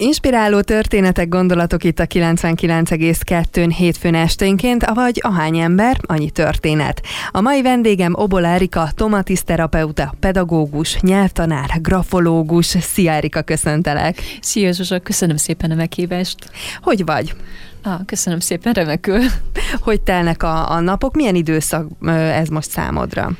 Inspiráló történetek, gondolatok itt a 99,2-n hétfőn esténként, avagy ahány ember, annyi történet. A mai vendégem Obol Erika, tomatiszterapeuta, pedagógus, nyelvtanár, grafológus. Szia Erika, köszöntelek! Szia Zsuzsa, köszönöm szépen a meghívást! Hogy vagy? Ah, köszönöm szépen, remekül. Hogy telnek a, a napok? Milyen időszak ez most számodra?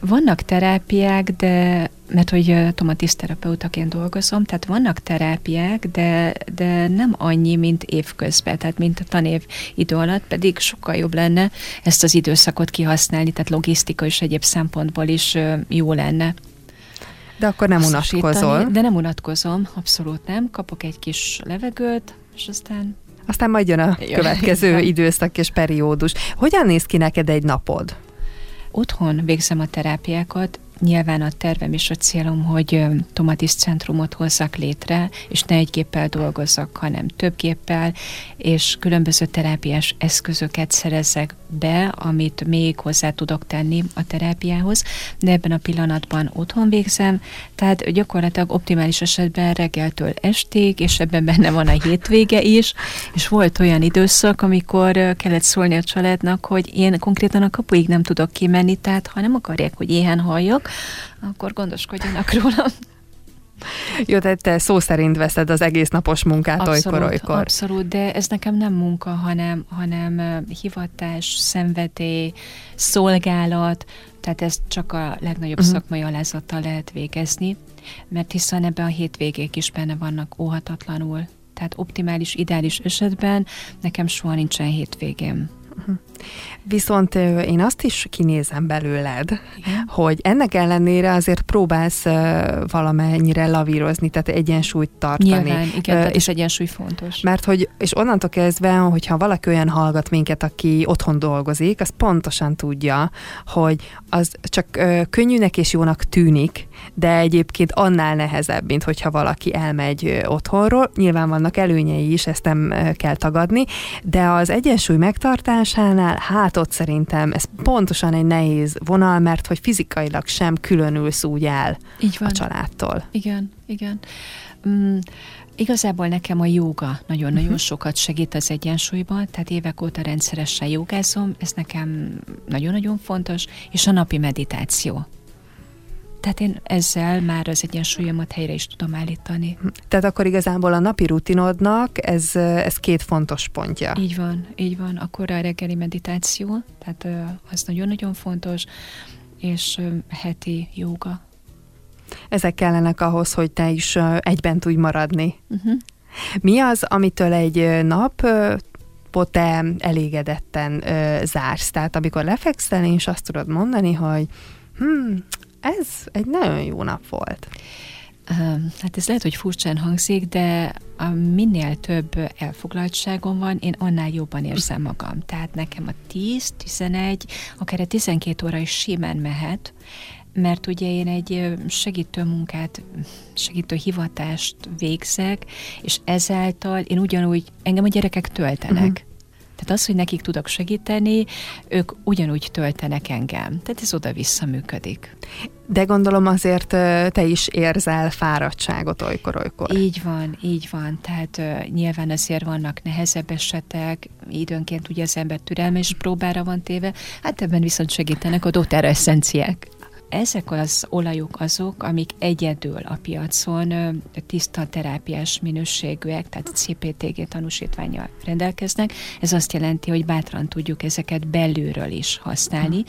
Vannak terápiák, de mert hogy tomatiszterapeutaként dolgozom, tehát vannak terápiák, de, de nem annyi, mint évközben, tehát mint a tanév idő alatt, pedig sokkal jobb lenne ezt az időszakot kihasználni, tehát logisztika és egyéb szempontból is jó lenne. De akkor nem unatkozol? De nem unatkozom, abszolút nem. Kapok egy kis levegőt, és aztán aztán majd jön a következő időszak és periódus. Hogyan néz ki neked egy napod? Otthon végzem a terápiákat, Nyilván a tervem és a célom, hogy Tomatis Centrumot hozzak létre, és ne egy géppel dolgozzak, hanem több géppel, és különböző terápiás eszközöket szerezzek be, amit még hozzá tudok tenni a terápiához, de ebben a pillanatban otthon végzem, tehát gyakorlatilag optimális esetben reggeltől estig, és ebben benne van a hétvége is, és volt olyan időszak, amikor kellett szólni a családnak, hogy én konkrétan a kapuig nem tudok kimenni, tehát ha nem akarják, hogy éhen halljak, akkor gondoskodjanak rólam. Jó, tehát te szó szerint veszed az egész napos munkát olykor-olykor. Abszolút, de ez nekem nem munka, hanem, hanem hivatás, szenvedély, szolgálat, tehát ezt csak a legnagyobb uh-huh. szakmai alázattal lehet végezni, mert hiszen ebben a hétvégék is benne vannak óhatatlanul. Tehát optimális, ideális esetben nekem soha nincsen hétvégém. Uh-huh. Viszont én azt is kinézem belőled, Igen. hogy ennek ellenére azért próbálsz valamennyire lavírozni, tehát egyensúlyt tartani. Nyilván, igen, uh, és egyensúly fontos. Mert hogy, és onnantól kezdve, hogyha valaki olyan hallgat minket, aki otthon dolgozik, az pontosan tudja, hogy az csak uh, könnyűnek és jónak tűnik, de egyébként annál nehezebb, mint hogyha valaki elmegy otthonról. Nyilván vannak előnyei is, ezt nem kell tagadni, de az egyensúly megtartásánál, hát ott szerintem ez pontosan egy nehéz vonal, mert hogy fizikailag sem különülsz úgy el Így van. a családtól. Igen, igen. Mm, Igazából nekem a jóga nagyon-nagyon uh-huh. sokat segít az egyensúlyban, tehát évek óta rendszeresen jogázom, ez nekem nagyon-nagyon fontos, és a napi meditáció. Tehát én ezzel már az egyensúlyomat helyre is tudom állítani. Tehát akkor igazából a napi rutinodnak ez, ez két fontos pontja. Így van, így van. Akkor a reggeli meditáció, tehát az nagyon-nagyon fontos, és heti joga. Ezek kellenek ahhoz, hogy te is egyben tudj maradni. Uh-huh. Mi az, amitől egy nap te elégedetten zársz? Tehát amikor lefekszel, és azt tudod mondani, hogy hmm, ez egy nagyon jó nap volt. Hát ez lehet, hogy furcsán hangzik, de a minél több elfoglaltságom van, én annál jobban érzem magam. Tehát nekem a 10, 11, akár a 12 óra is simán mehet, mert ugye én egy segítő munkát, segítő hivatást végzek, és ezáltal én ugyanúgy, engem a gyerekek töltenek. Uh-huh. Tehát az, hogy nekik tudok segíteni, ők ugyanúgy töltenek engem. Tehát ez oda-vissza működik. De gondolom azért te is érzel fáradtságot olykor-olykor. Így van, így van. Tehát uh, nyilván azért vannak nehezebb esetek, időnként ugye az ember türelmes próbára van téve, hát ebben viszont segítenek a doTERRA eszenciák ezek az olajok azok, amik egyedül a piacon tiszta terápiás minőségűek, tehát CPTG tanúsítványjal rendelkeznek. Ez azt jelenti, hogy bátran tudjuk ezeket belülről is használni,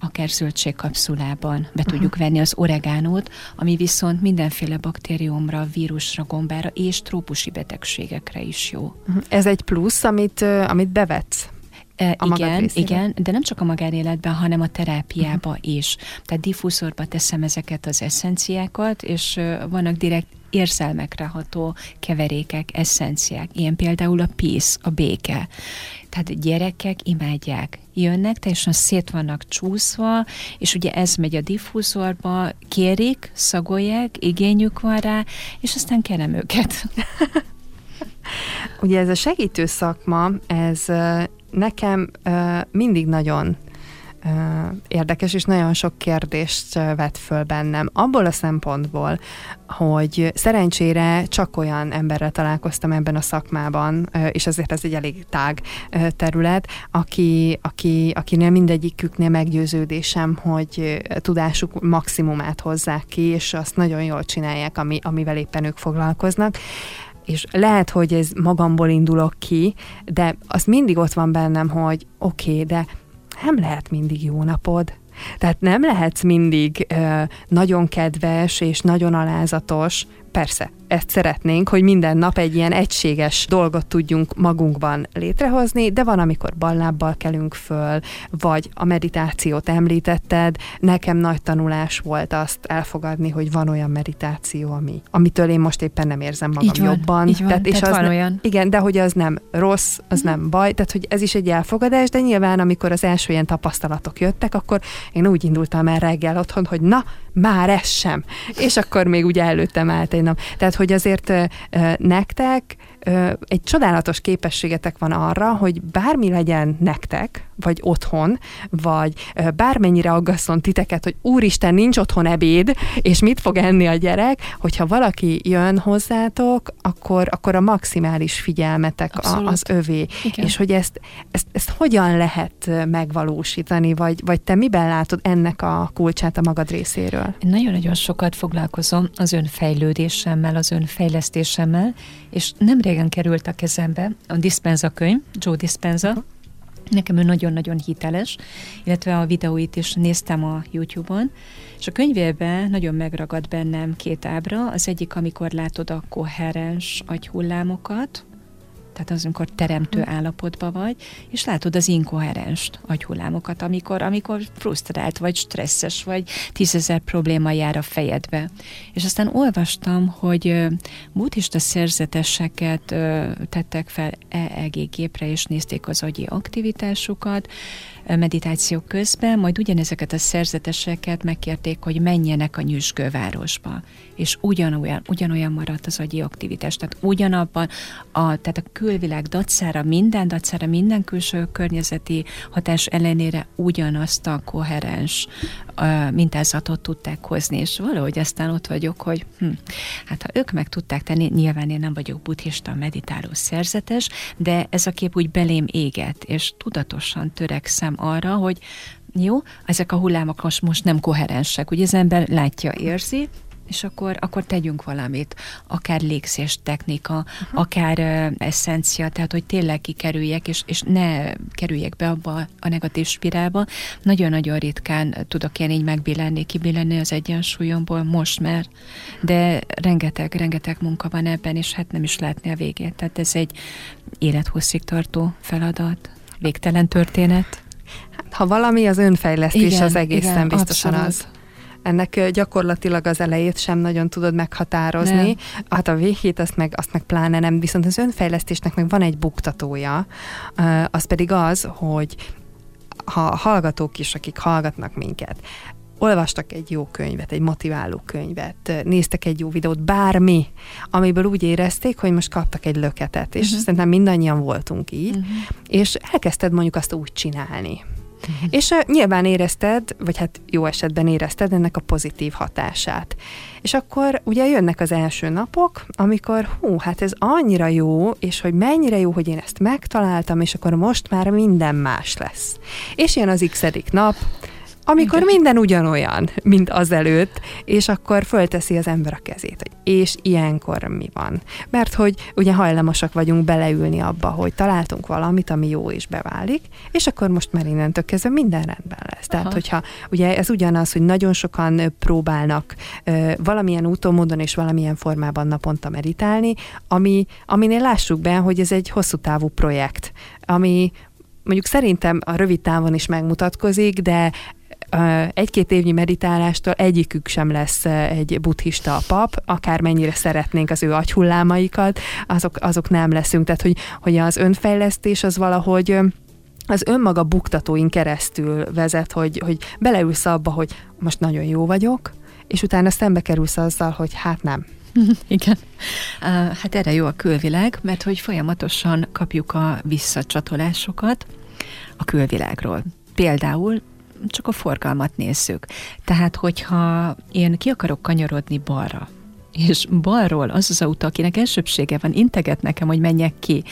akár zöldségkapszulában be tudjuk venni az oregánót, ami viszont mindenféle baktériumra, vírusra, gombára és trópusi betegségekre is jó. Ez egy plusz, amit, amit bevetsz? E, a igen, igen, de nem csak a magánéletben, hanem a terápiába uh-huh. is. Tehát diffúzorba teszem ezeket az eszenciákat, és vannak direkt érzelmekre ható keverékek, eszenciák. Ilyen például a peace, a béke. Tehát gyerekek imádják. Jönnek, teljesen szét vannak csúszva, és ugye ez megy a diffúzorba, kérik, szagolják, igényük van rá, és aztán kerem őket. ugye ez a segítő szakma, ez nekem mindig nagyon érdekes, és nagyon sok kérdést vet föl bennem. Abból a szempontból, hogy szerencsére csak olyan emberrel találkoztam ebben a szakmában, és azért ez egy elég tág terület, aki, aki, akinél mindegyiküknél meggyőződésem, hogy tudásuk maximumát hozzák ki, és azt nagyon jól csinálják, ami, amivel éppen ők foglalkoznak és lehet, hogy ez magamból indulok ki, de az mindig ott van bennem, hogy oké, okay, de nem lehet mindig jó napod. Tehát nem lehetsz mindig ö, nagyon kedves és nagyon alázatos, persze, ezt szeretnénk, hogy minden nap egy ilyen egységes dolgot tudjunk magunkban létrehozni, de van, amikor ballábbal kelünk föl, vagy a meditációt említetted, nekem nagy tanulás volt azt elfogadni, hogy van olyan meditáció, ami, amitől én most éppen nem érzem magam így van, jobban. Így van, tehát, és tehát az van ne, olyan. Igen, de hogy az nem rossz, az mm. nem baj, tehát hogy ez is egy elfogadás, de nyilván amikor az első ilyen tapasztalatok jöttek, akkor én úgy indultam el reggel otthon, hogy na, már ez sem. És akkor még ugye előttem állt egy nap. Tehát, hogy azért nektek egy csodálatos képességetek van arra, hogy bármi legyen nektek, vagy otthon, vagy bármennyire aggasszon titeket, hogy úristen, nincs otthon ebéd, és mit fog enni a gyerek, hogyha valaki jön hozzátok, akkor, akkor a maximális figyelmetek a, az övé. Igen. És hogy ezt, ezt, ezt hogyan lehet megvalósítani, vagy, vagy te miben látod ennek a kulcsát a magad részéről? Nagyon-nagyon sokat foglalkozom az önfejlődésemmel, az önfejlesztésemmel, és nem régen került a kezembe a Dispenza könyv, Joe Dispenza, uh-huh Nekem ő nagyon-nagyon hiteles, illetve a videóit is néztem a YouTube-on, és a könyvében nagyon megragad bennem két ábra. Az egyik, amikor látod a koherens agyhullámokat, tehát az, amikor teremtő hm. állapotban vagy, és látod az inkoherens agyhullámokat, amikor, amikor frusztrált vagy, stresszes vagy, tízezer probléma jár a fejedbe. És aztán olvastam, hogy buddhista szerzeteseket tettek fel EEG gépre, és nézték az agyi aktivitásukat, meditáció közben, majd ugyanezeket a szerzeteseket megkérték, hogy menjenek a nyüzsgővárosba, és ugyanolyan, ugyanolyan maradt az agyi aktivitás, tehát ugyanabban, a, tehát a külvilág dacára, minden dacára, minden külső környezeti hatás ellenére ugyanazt a koherens uh, mintázatot tudták hozni, és valahogy aztán ott vagyok, hogy hm, hát ha ők meg tudták tenni, nyilván én nem vagyok buddhista meditáló szerzetes, de ez a kép úgy belém éget, és tudatosan törekszem arra, hogy jó, ezek a hullámok most, most nem koherensek, ugye az ember látja, érzi, és akkor, akkor tegyünk valamit, akár légzés technika, uh-huh. akár uh, eszencia, tehát hogy tényleg kikerüljek, és, és ne kerüljek be abba a negatív spirálba. Nagyon-nagyon ritkán tudok én így megbillenni, kibillenni az egyensúlyomból most már, de rengeteg, rengeteg munka van ebben, és hát nem is látni a végét. Tehát ez egy élethosszig tartó feladat, végtelen történet. Hát, ha valami, az önfejlesztés igen, az egészen igen, biztosan abszolút. az ennek gyakorlatilag az elejét sem nagyon tudod meghatározni. Nem. Hát a végét azt meg, azt meg pláne nem, viszont az önfejlesztésnek meg van egy buktatója, az pedig az, hogy ha hallgatók is, akik hallgatnak minket, olvastak egy jó könyvet, egy motiváló könyvet, néztek egy jó videót, bármi, amiből úgy érezték, hogy most kaptak egy löketet, és uh-huh. szerintem mindannyian voltunk így, uh-huh. és elkezdted mondjuk azt úgy csinálni, Uh-huh. És uh, nyilván érezted, vagy hát jó esetben érezted ennek a pozitív hatását. És akkor ugye jönnek az első napok, amikor hú, hát ez annyira jó, és hogy mennyire jó, hogy én ezt megtaláltam, és akkor most már minden más lesz. És jön az x nap, amikor Igen. minden ugyanolyan, mint azelőtt, és akkor fölteszi az ember a kezét, hogy és ilyenkor mi van. Mert hogy ugye hajlamosak vagyunk beleülni abba, hogy találtunk valamit, ami jó és beválik, és akkor most már innentől kezdve minden rendben lesz. Tehát, Aha. hogyha ugye ez ugyanaz, hogy nagyon sokan próbálnak ö, valamilyen úton, módon és valamilyen formában naponta meditálni, ami, aminél lássuk be, hogy ez egy hosszú távú projekt, ami mondjuk szerintem a rövid távon is megmutatkozik, de egy-két évnyi meditálástól egyikük sem lesz egy buddhista pap, akármennyire szeretnénk az ő agyhullámaikat, azok, azok nem leszünk. Tehát, hogy, hogy az önfejlesztés az valahogy az önmaga buktatóin keresztül vezet, hogy, hogy beleülsz abba, hogy most nagyon jó vagyok, és utána szembe kerülsz azzal, hogy hát nem. Igen. Hát erre jó a külvilág, mert hogy folyamatosan kapjuk a visszacsatolásokat a külvilágról. Például csak a forgalmat nézzük. Tehát, hogyha én ki akarok kanyarodni balra, és balról az az autó, akinek elsőbsége van, integet nekem, hogy menjek ki.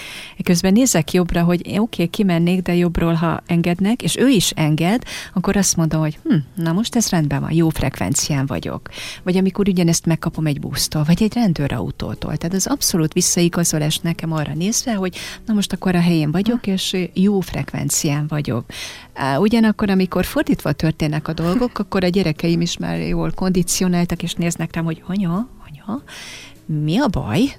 Közben nézek jobbra, hogy oké, okay, kimennék, de jobbról, ha engednek, és ő is enged, akkor azt mondom, hogy hm, na most ez rendben van, jó frekvencián vagyok. Vagy amikor ugyanezt megkapom egy busztól, vagy egy rendőrautótól. Tehát az abszolút visszaigazolás nekem arra nézve, hogy na most akkor a helyén vagyok, és jó frekvencián vagyok. Ugyanakkor, amikor fordítva történnek a dolgok, akkor a gyerekeim is már jól kondicionáltak, és néznek rám, hogy anya, anya, mi a baj?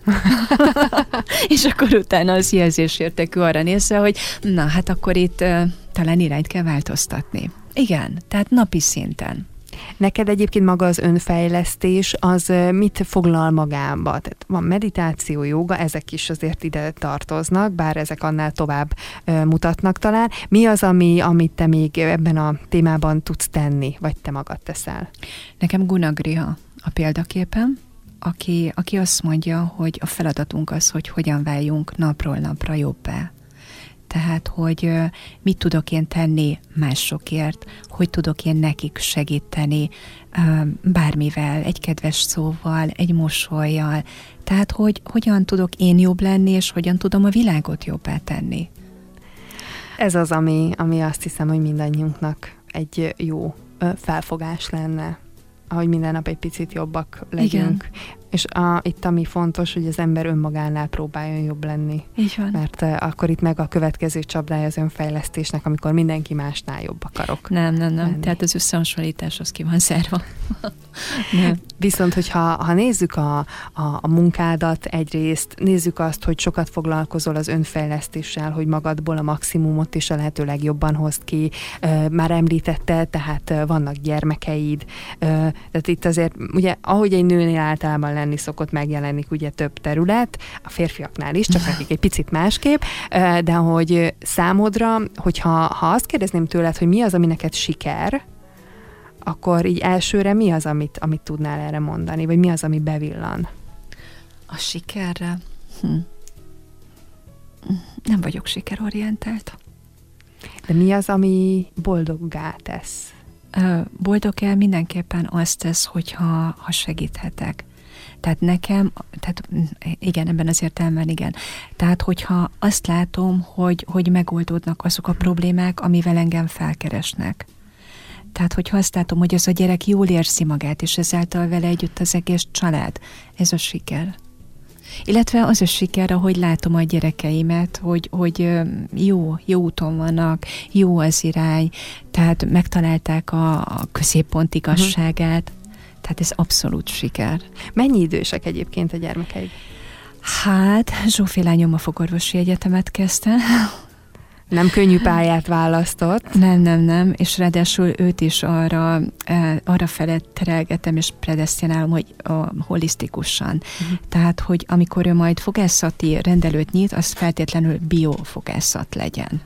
és akkor utána az jelzésértekű arra nézve, hogy na, hát akkor itt uh, talán irányt kell változtatni. Igen, tehát napi szinten. Neked egyébként maga az önfejlesztés, az mit foglal magába? Tehát van meditáció, joga, ezek is azért ide tartoznak, bár ezek annál tovább mutatnak talán. Mi az, ami, amit te még ebben a témában tudsz tenni, vagy te magad teszel? Nekem Gunagriha a példaképem, aki, aki azt mondja, hogy a feladatunk az, hogy hogyan váljunk napról napra jobbá. Tehát, hogy mit tudok én tenni másokért, hogy tudok én nekik segíteni bármivel, egy kedves szóval, egy mosolyjal. Tehát, hogy hogyan tudok én jobb lenni, és hogyan tudom a világot jobbá tenni. Ez az, ami, ami azt hiszem, hogy mindannyiunknak egy jó felfogás lenne hogy minden nap egy picit jobbak legyünk. Igen. És a, itt ami fontos, hogy az ember önmagánál próbáljon jobb lenni. Így van. Mert uh, akkor itt meg a következő csapdája az önfejlesztésnek, amikor mindenki másnál jobb akarok. Nem, nem, nem. Lenni. Tehát az összehasonlítás az ki van zárva. nem. Viszont, hogyha ha nézzük a, a, a munkádat egyrészt, nézzük azt, hogy sokat foglalkozol az önfejlesztéssel, hogy magadból a maximumot is a lehető legjobban hozt ki. Uh, már említette, tehát uh, vannak gyermekeid. Uh, tehát itt azért, ugye, ahogy egy nőnél általában lenni szokott, megjelenik ugye több terület, a férfiaknál is, csak nekik egy picit másképp, de hogy számodra, hogyha ha azt kérdezném tőled, hogy mi az, ami neked siker, akkor így elsőre mi az, amit, amit tudnál erre mondani, vagy mi az, ami bevillan? A sikerre? Hm. Nem vagyok sikerorientált. De mi az, ami boldoggá tesz? Boldog el mindenképpen azt tesz, hogyha ha segíthetek. Tehát nekem, tehát igen, ebben az értelemben igen. Tehát, hogyha azt látom, hogy, hogy megoldódnak azok a problémák, amivel engem felkeresnek. Tehát, hogyha azt látom, hogy az a gyerek jól érzi magát, és ezáltal vele együtt az egész család, ez a siker. Illetve az a siker, ahogy látom a gyerekeimet, hogy, hogy jó, jó úton vannak, jó az irány, tehát megtalálták a, a középpont igazságát, uh-huh. Tehát ez abszolút siker. Mennyi idősek egyébként a gyermekeid? Hát, Zsófi lányom a fogorvosi egyetemet kezdte. Nem könnyű pályát választott. Nem, nem, nem, és ráadásul őt is arra, eh, arra felett terelgetem és predestinálom, hogy a, holisztikusan. Uh-huh. Tehát, hogy amikor ő majd fogászati rendelőt nyit, az feltétlenül biofogászat legyen.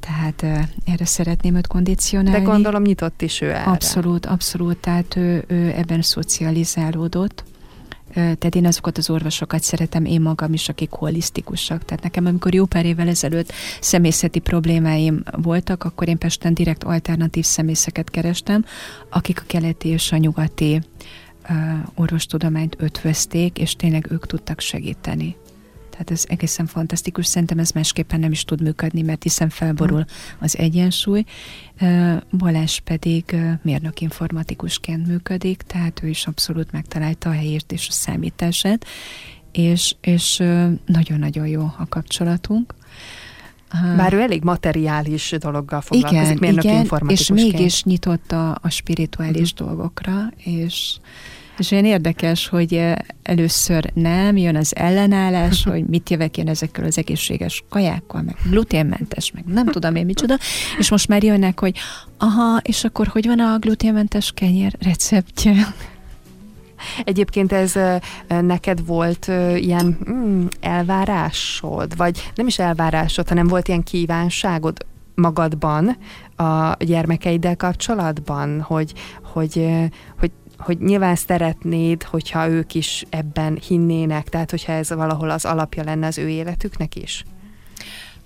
Tehát erre szeretném őt kondicionálni. De gondolom nyitott is ő erre. Abszolút, abszolút. Tehát ő, ő ebben szocializálódott. Tehát én azokat az orvosokat szeretem, én magam is, akik holisztikusak. Tehát nekem, amikor jó pár évvel ezelőtt szemészeti problémáim voltak, akkor én Pesten direkt alternatív szemészeket kerestem, akik a keleti és a nyugati orvostudományt ötvözték, és tényleg ők tudtak segíteni. Tehát ez egészen fantasztikus. Szerintem ez másképpen nem is tud működni, mert hiszen felborul az egyensúly. Balázs pedig mérnök informatikusként működik, tehát ő is abszolút megtalálta a helyét és a számítását, és, és nagyon-nagyon jó a kapcsolatunk. Bár ő elég materiális dologgal foglalkozik, igen, igen, és mégis nyitott a, a spirituális uh-huh. dolgokra, és és olyan érdekes, hogy eh, először nem, jön az ellenállás, hogy mit jövök én ezekkel az egészséges kajákkal, meg gluténmentes, meg nem tudom én micsoda, és most már jönnek, hogy aha, és akkor hogy van a gluténmentes kenyér receptje? Egyébként ez eh, neked volt eh, ilyen mm, elvárásod, vagy nem is elvárásod, hanem volt ilyen kívánságod magadban a gyermekeiddel kapcsolatban, hogy, hogy, hogy hogy nyilván szeretnéd, hogyha ők is ebben hinnének, tehát hogyha ez valahol az alapja lenne az ő életüknek is?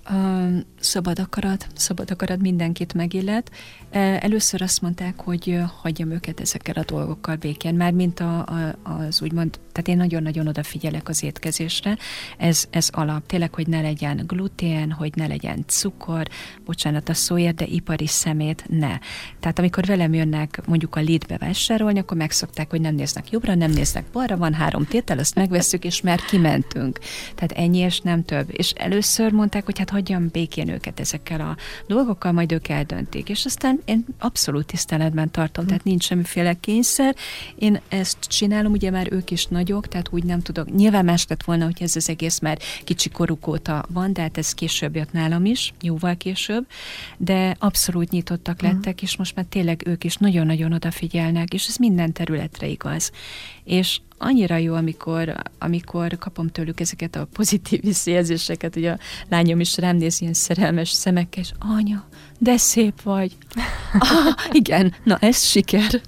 Uh, Szabad akarat, szabad akarat mindenkit megillet. Először azt mondták, hogy hagyjam őket ezekkel a dolgokkal békén, már mint a, a, az úgymond, tehát én nagyon-nagyon odafigyelek az étkezésre, ez, ez alap, tényleg, hogy ne legyen glutén, hogy ne legyen cukor, bocsánat a szóért, de ipari szemét ne. Tehát amikor velem jönnek mondjuk a Lidbe vásárolni, akkor megszokták, hogy nem néznek jobbra, nem néznek balra, van három tétel, azt megveszük, és már kimentünk. Tehát ennyi, és nem több. És először mondták, hogy hát hagyjam békén őket ezekkel a dolgokkal, majd ők eldöntik. És aztán én abszolút tiszteletben tartom, tehát nincs semmiféle kényszer. Én ezt csinálom, ugye már ők is nagyok, tehát úgy nem tudok. Nyilván más lett volna, hogy ez az egész már kicsi koruk óta van, de hát ez később jött nálam is, jóval később, de abszolút nyitottak lettek, és most már tényleg ők is nagyon-nagyon odafigyelnek, és ez minden területre igaz. És annyira jó, amikor, amikor kapom tőlük ezeket a pozitív visszajelzéseket, hogy a lányom is rám néz ilyen szerelmes szemekkel, és anya, de szép vagy. Ah, igen, na ez siker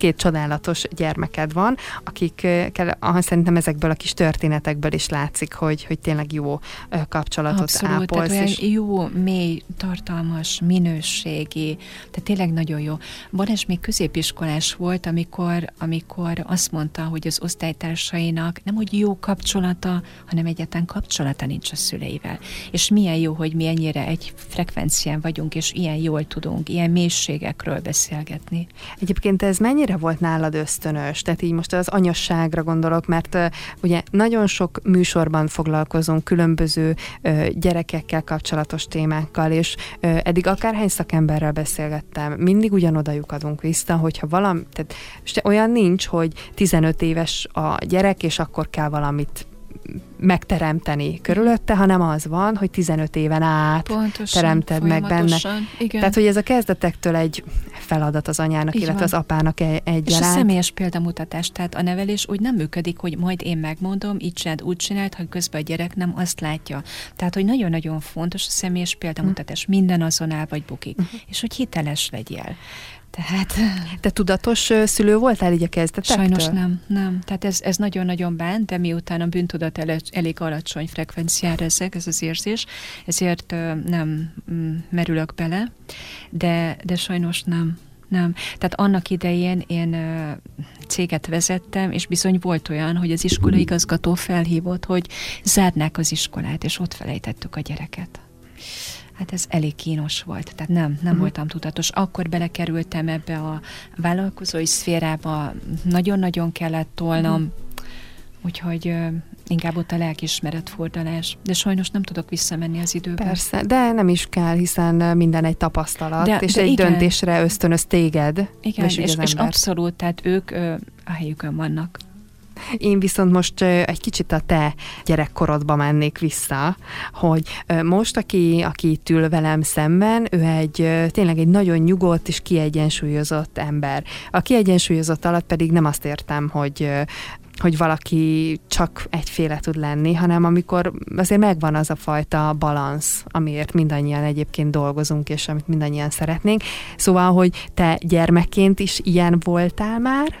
két csodálatos gyermeked van, akikkel szerintem ezekből a kis történetekből is látszik, hogy, hogy tényleg jó kapcsolatot Abszolút, ápolsz. Tehát és... jó, mély, tartalmas, minőségi, tehát tényleg nagyon jó. Balázs még középiskolás volt, amikor, amikor azt mondta, hogy az osztálytársainak nem hogy jó kapcsolata, hanem egyetlen kapcsolata nincs a szüleivel. És milyen jó, hogy mi ennyire egy frekvencián vagyunk, és ilyen jól tudunk, ilyen mélységekről beszélgetni. Egyébként ez mennyire mennyire volt nálad ösztönös? Tehát így most az anyasságra gondolok, mert uh, ugye nagyon sok műsorban foglalkozunk különböző uh, gyerekekkel kapcsolatos témákkal, és uh, eddig akárhány szakemberrel beszélgettem, mindig ugyanoda lyukadunk vissza, hogyha valami, tehát olyan nincs, hogy 15 éves a gyerek, és akkor kell valamit megteremteni körülötte, hanem az van, hogy 15 éven át pontosan, teremted meg benne. Igen. Tehát, hogy ez a kezdetektől egy feladat az anyának, Így illetve van. az apának egy egyaránt. És a személyes példamutatás, tehát a nevelés úgy nem működik, hogy majd én megmondom, így csináld, úgy csináld, ha közben a gyerek nem azt látja. Tehát, hogy nagyon-nagyon fontos a személyes példamutatás, uh-huh. minden azon áll vagy bukik, uh-huh. és hogy hiteles legyél. Tehát... Te tudatos szülő voltál így a kezdetektől? Sajnos nem, nem. Tehát ez, ez nagyon-nagyon bánt, de miután a bűntudat elég, elég alacsony frekvenciára ezek, ez az érzés, ezért nem mm, merülök bele, de, de sajnos nem. Nem. Tehát annak idején én céget vezettem, és bizony volt olyan, hogy az iskolaigazgató felhívott, hogy zárnák az iskolát, és ott felejtettük a gyereket. Hát ez elég kínos volt, tehát nem, nem uh-huh. voltam tudatos. Akkor belekerültem ebbe a vállalkozói szférába, nagyon-nagyon kellett tolnom, uh-huh. úgyhogy inkább ott a lelkismeret fordulás, de sajnos nem tudok visszamenni az időbe. Persze, de nem is kell, hiszen minden egy tapasztalat, de, és de egy igen. döntésre ösztönöz téged. Igen, és, és, és abszolút, tehát ők a helyükön vannak. Én viszont most egy kicsit a te gyerekkorodba mennék vissza, hogy most, aki, aki itt ül velem szemben, ő egy tényleg egy nagyon nyugodt és kiegyensúlyozott ember. A kiegyensúlyozott alatt pedig nem azt értem, hogy hogy valaki csak egyféle tud lenni, hanem amikor azért megvan az a fajta balansz, amiért mindannyian egyébként dolgozunk, és amit mindannyian szeretnénk. Szóval, hogy te gyermekként is ilyen voltál már,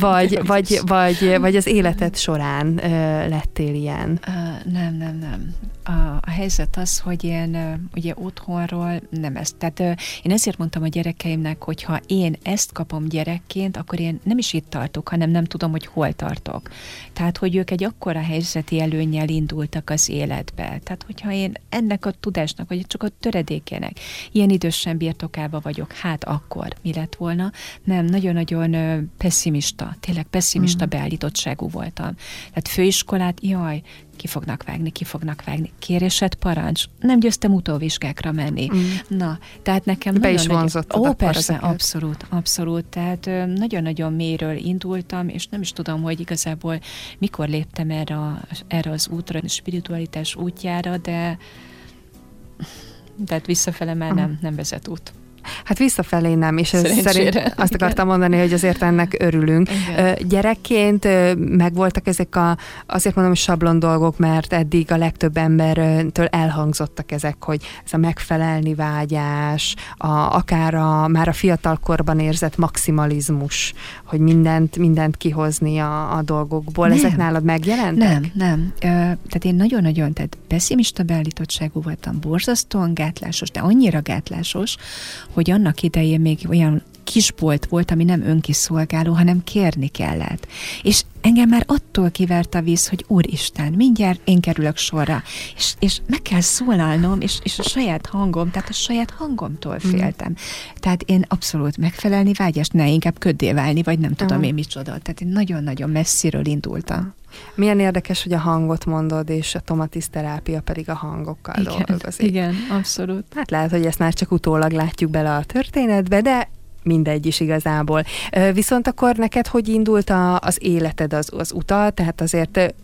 vagy, vagy, vagy, vagy az életed során uh, lettél ilyen? Uh, nem, nem, nem. A, a helyzet az, hogy én ugye otthonról nem ezt. Tehát én ezért mondtam a gyerekeimnek, hogy ha én ezt kapom gyerekként, akkor én nem is itt tartok, hanem nem tudom, hogy hol tartok. Tehát, hogy ők egy akkora helyzeti előnyel indultak az életbe. Tehát, hogyha én ennek a tudásnak, vagy csak a töredékének ilyen idősen birtokába vagyok, hát akkor mi lett volna? Nem, nagyon-nagyon pessimista, tényleg pessimista mm. beállítottságú voltam. Tehát főiskolát, jaj, ki fognak vágni, ki fognak vágni. Kérésed parancs. Nem győztem utóvizsgákra menni. Mm. Na, tehát nekem Be is vonzott. Ó, persze, abszolút, abszolút. Tehát nagyon-nagyon mélyről indultam, és nem is tudom, hogy igazából mikor léptem erre, erre az útra, a spiritualitás útjára, de tehát visszafele már nem, nem vezet út. Hát visszafelé nem, és ez szerint azt akartam mondani, hogy azért ennek örülünk. Igen. Gyerekként megvoltak ezek a, azért mondom, sablon dolgok, mert eddig a legtöbb embertől elhangzottak ezek, hogy ez a megfelelni vágyás, a, akár a, már a fiatalkorban érzett maximalizmus, hogy mindent, mindent kihozni a, a dolgokból. Nem. Ezek nálad megjelentek? Nem, nem. Tehát én nagyon-nagyon tehát pessimista beállítottságú voltam, borzasztóan gátlásos, de annyira gátlásos, hogy annak idején még olyan kisbolt volt, ami nem önkiszolgáló, hanem kérni kellett. És engem már attól kivert a víz, hogy Úristen, mindjárt én kerülök sorra, és, és meg kell szólalnom, és, és a saját hangom, tehát a saját hangomtól mhm. féltem. Mm. Tehát én abszolút megfelelni vágyás, ne inkább köddé válni, vagy nem tudom mm. én micsoda. Tehát én nagyon-nagyon messziről indultam. Milyen érdekes, hogy a hangot mondod, és a tomatisz terápia pedig a hangokkal igen, dolgozik. Igen, abszolút. Hát lehet, hogy ezt már csak utólag látjuk bele a történetbe, de mindegy is igazából. Viszont akkor neked hogy indult a, az életed, az, az utat, tehát azért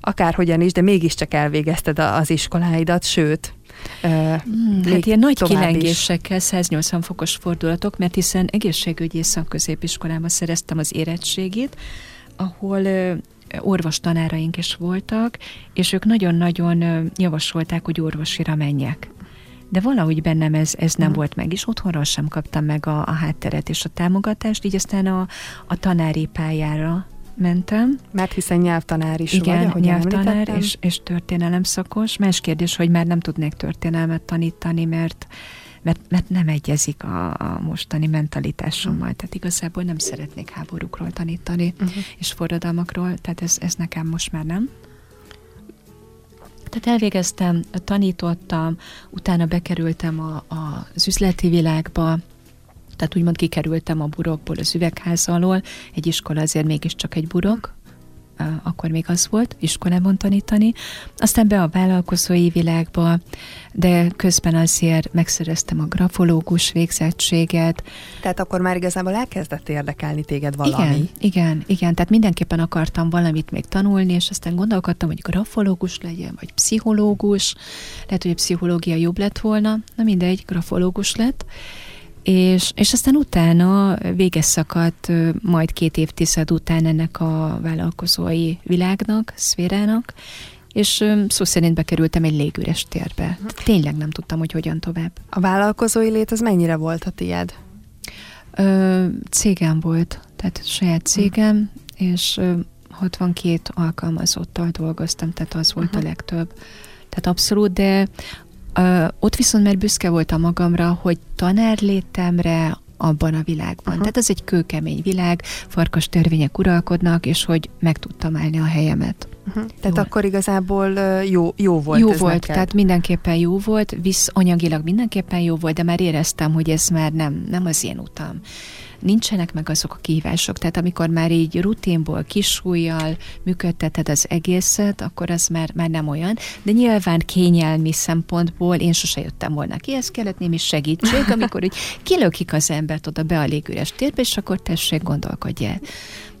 akárhogyan is, de mégiscsak elvégezted az iskoláidat, sőt, Hmm, hát ilyen nagy kilengésekkel, 180 fokos fordulatok, mert hiszen egészségügyi szakközépiskolában szereztem az érettségét, ahol orvos tanáraink is voltak, és ők nagyon-nagyon javasolták, hogy orvosira menjek. De valahogy bennem ez, ez nem uh-huh. volt meg, és otthonról sem kaptam meg a, a hátteret és a támogatást, így aztán a, a tanári pályára mentem. Mert hiszen nyelvtanár is Igen, vagy, ahogy nyelvtanár és, és történelem szakos. Más kérdés, hogy már nem tudnék történelmet tanítani, mert mert, mert nem egyezik a, a mostani mentalitásommal. Uh-huh. Tehát igazából nem szeretnék háborúkról tanítani, uh-huh. és forradalmakról, tehát ez, ez nekem most már nem. Tehát elvégeztem, tanítottam, utána bekerültem a, a, az üzleti világba, tehát úgymond kikerültem a burokból, az üvegház alól. Egy iskola azért mégiscsak egy burok, akkor még az volt, iskolában tanítani, aztán be a vállalkozói világba, de közben azért megszereztem a grafológus végzettséget. Tehát akkor már igazából elkezdett érdekelni téged valami. Igen, igen, igen, tehát mindenképpen akartam valamit még tanulni, és aztán gondolkodtam, hogy grafológus legyen, vagy pszichológus, lehet, hogy a pszichológia jobb lett volna, na mindegy, grafológus lett, és, és aztán utána véges szakadt majd két évtized után ennek a vállalkozói világnak, szférának, és szó szerint bekerültem egy légüres térbe. Tényleg nem tudtam, hogy hogyan tovább. A vállalkozói lét az mennyire volt a tied? Ö, cégem volt, tehát saját cégem, és ö, 62 alkalmazottal dolgoztam, tehát az volt uh-huh. a legtöbb. Tehát abszolút, de Ott viszont már büszke voltam magamra, hogy tanár létemre abban a világban. Uh-huh. Tehát ez egy kőkemény világ, farkas törvények uralkodnak, és hogy meg tudtam állni a helyemet. Uh-huh. Tehát akkor igazából jó, jó volt Jó ez volt, neked. tehát mindenképpen jó volt, visz anyagilag mindenképpen jó volt, de már éreztem, hogy ez már nem, nem az én utam nincsenek meg azok a kihívások. Tehát amikor már így rutinból, kisújjal működteted az egészet, akkor az már, már nem olyan. De nyilván kényelmi szempontból én sose jöttem volna ki, ez kellett némi segítség, amikor úgy kilökik az embert oda be a légüres térbe, és akkor tessék, gondolkodj el.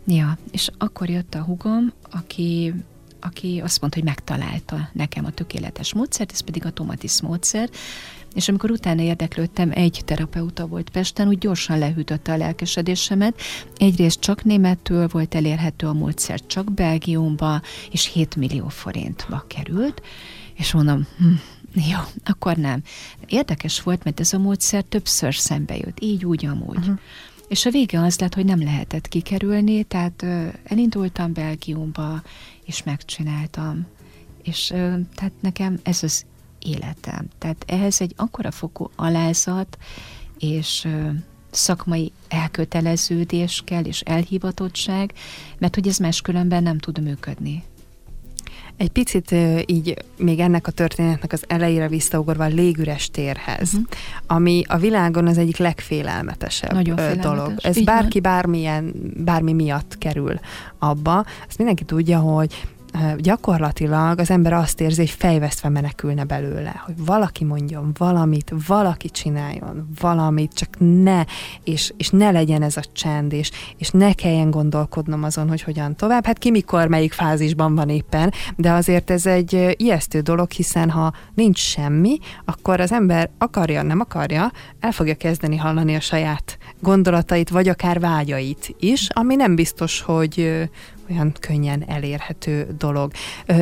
Ja, és akkor jött a hugom, aki aki azt mondta, hogy megtalálta nekem a tökéletes módszert, ez pedig a tomatis módszer, és amikor utána érdeklődtem, egy terapeuta volt Pesten, úgy gyorsan lehűtötte a lelkesedésemet. Egyrészt csak németül volt elérhető a módszer, csak Belgiumba, és 7 millió forintba került, és mondom, hm, jó, akkor nem. Érdekes volt, mert ez a módszer többször szembe jött, így, úgy, amúgy. Uh-huh. És a vége az lett, hogy nem lehetett kikerülni, tehát elindultam Belgiumba, és megcsináltam. És tehát nekem ez az életem. Tehát ehhez egy akkora fokú alázat és szakmai elköteleződés kell, és elhivatottság, mert hogy ez máskülönben nem tud működni. Egy picit így még ennek a történetnek az elejére visszaugorva a légüres térhez, uh-huh. ami a világon az egyik legfélelmetesebb Nagyon félelmetes. dolog. Ez Így bárki van. bármilyen, bármi miatt kerül abba. Azt mindenki tudja, hogy gyakorlatilag az ember azt érzi, hogy fejvesztve menekülne belőle, hogy valaki mondjon valamit, valaki csináljon valamit, csak ne, és, és ne legyen ez a csend, és, és ne kelljen gondolkodnom azon, hogy hogyan tovább. Hát ki mikor, melyik fázisban van éppen, de azért ez egy ijesztő dolog, hiszen ha nincs semmi, akkor az ember akarja, nem akarja, el fogja kezdeni hallani a saját gondolatait, vagy akár vágyait is, ami nem biztos, hogy olyan könnyen elérhető dolog.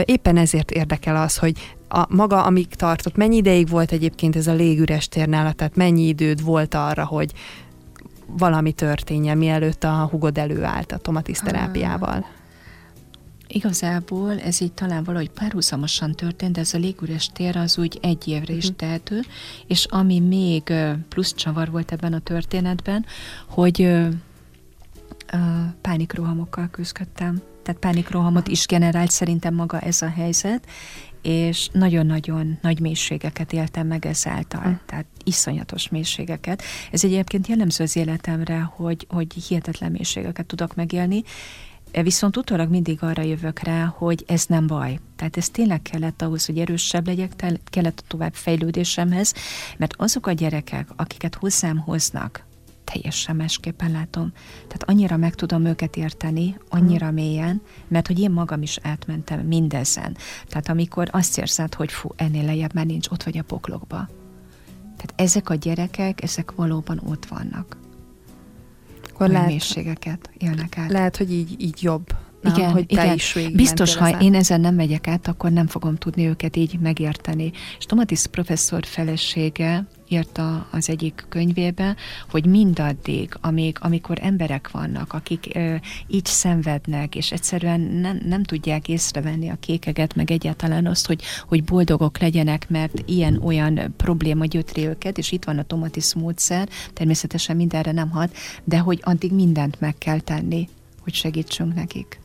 Éppen ezért érdekel az, hogy a maga, amíg tartott, mennyi ideig volt egyébként ez a légüres tér tehát mennyi időd volt arra, hogy valami történjen, mielőtt a hugod előállt a tomatiszterápiával? Igazából ez így talán valahogy párhuzamosan történt, de ez a légüres tér az úgy egy évre is mhm. tehető, és ami még plusz csavar volt ebben a történetben, hogy pánikrohamokkal küzdöttem. Tehát pánikrohamot is generált szerintem maga ez a helyzet, és nagyon-nagyon nagy mélységeket éltem meg ezáltal, hm. tehát iszonyatos mélységeket. Ez egyébként jellemző az életemre, hogy, hogy hihetetlen mélységeket tudok megélni, Viszont utólag mindig arra jövök rá, hogy ez nem baj. Tehát ez tényleg kellett ahhoz, hogy erősebb legyek, kellett a tovább fejlődésemhez, mert azok a gyerekek, akiket hozzám hoznak, teljesen másképpen látom. Tehát annyira meg tudom őket érteni, annyira hmm. mélyen, mert hogy én magam is átmentem mindezen. Tehát amikor azt érzed, hogy fú, ennél lejjebb már nincs, ott vagy a poklokba. Tehát ezek a gyerekek, ezek valóban ott vannak. Akkor lehet, mélységeket élnek át. Lehet, hogy így, így jobb. Nem, igen, hogy igen. is Biztos, ha ezen. én ezen nem megyek át, akkor nem fogom tudni őket így megérteni. És Tomatis professzor felesége írta az egyik könyvébe, hogy mindaddig, amíg, amikor emberek vannak, akik ö, így szenvednek, és egyszerűen nem, nem tudják észrevenni a kékeget, meg egyáltalán azt, hogy, hogy boldogok legyenek, mert ilyen-olyan probléma gyötri őket, és itt van a tomatis módszer, természetesen mindenre nem hat, de hogy addig mindent meg kell tenni, hogy segítsünk nekik.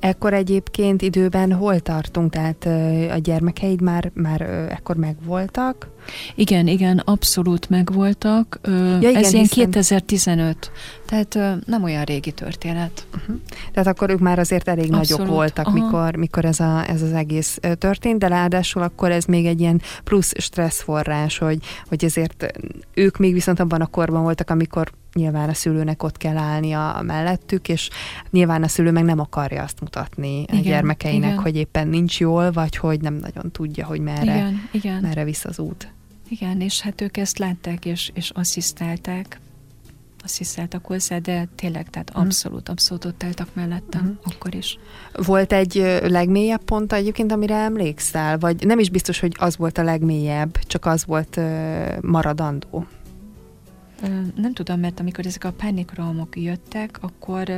Ekkor egyébként időben hol tartunk? Tehát a gyermekeid már, már ekkor megvoltak? Igen, igen, abszolút megvoltak. Ja, igen, Ez ilyen hiszen... 2015, tehát nem olyan régi történet. Uh-huh. Tehát akkor ők már azért elég abszolút. nagyok voltak, mikor, mikor ez, a, ez az egész történt, de ráadásul akkor ez még egy ilyen plusz stresszforrás, hogy, hogy ezért ők még viszont abban a korban voltak, amikor nyilván a szülőnek ott kell állnia mellettük, és nyilván a szülő meg nem akarja azt mutatni igen, a gyermekeinek, igen. hogy éppen nincs jól, vagy hogy nem nagyon tudja, hogy merre, igen, igen. merre visz az út. Igen, és hát ők ezt látták, és, és asszisztálták, asszisztáltak hozzá, de tényleg, tehát mhm. abszolút, abszolút ott álltak mellettem, uh-huh. akkor is. Volt egy legmélyebb pont egyébként, amire emlékszel? Vagy nem is biztos, hogy az volt a legmélyebb, csak az volt uh, maradandó? Nem tudom, mert amikor ezek a pánikrohamok jöttek, akkor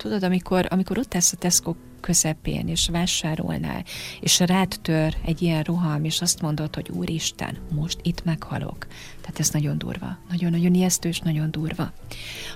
tudod, amikor, amikor ott állsz a Tesco közepén, és vásárolnál, és rád tör egy ilyen roham, és azt mondod, hogy Úristen, most itt meghalok. Tehát ez nagyon durva. Nagyon-nagyon ijesztő, és nagyon durva.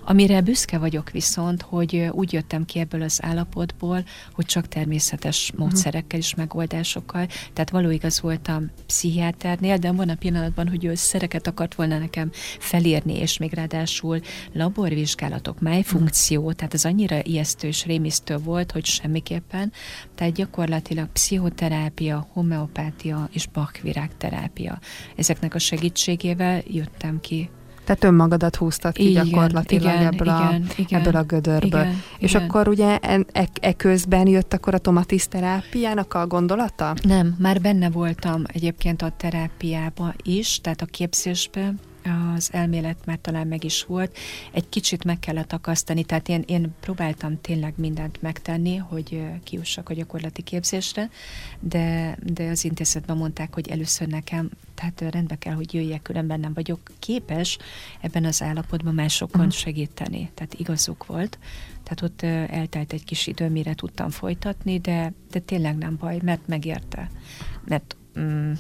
Amire büszke vagyok viszont, hogy úgy jöttem ki ebből az állapotból, hogy csak természetes mhm. módszerekkel és megoldásokkal. Tehát való igaz voltam pszichiáternél, de van a pillanatban, hogy ő szereket akart volna nekem felírni, és még ráadásul laborvizsgálatok, májfunkció, tehát az annyira ijesztő és rémisztő volt, hogy semmiképpen. Tehát gyakorlatilag pszichoterápia, homeopátia és bakvirágterápia. Ezeknek a segítségével jöttem ki. Tehát önmagadat húztad ki igen, gyakorlatilag igen, ebből, a, igen, ebből a gödörből. Igen, És igen. akkor ugye e, e, közben jött akkor a tomatisz terápiának a gondolata? Nem, már benne voltam egyébként a terápiába is, tehát a képzésben, az elmélet már talán meg is volt, egy kicsit meg kellett akasztani, tehát én, én próbáltam tényleg mindent megtenni, hogy kiussak a gyakorlati képzésre, de, de az intézetben mondták, hogy először nekem, tehát rendbe kell, hogy jöjjek, különben nem vagyok képes ebben az állapotban másokon uh-huh. segíteni. Tehát igazuk volt. Tehát ott eltelt egy kis idő, mire tudtam folytatni, de, de tényleg nem baj, mert megérte. Mert mm,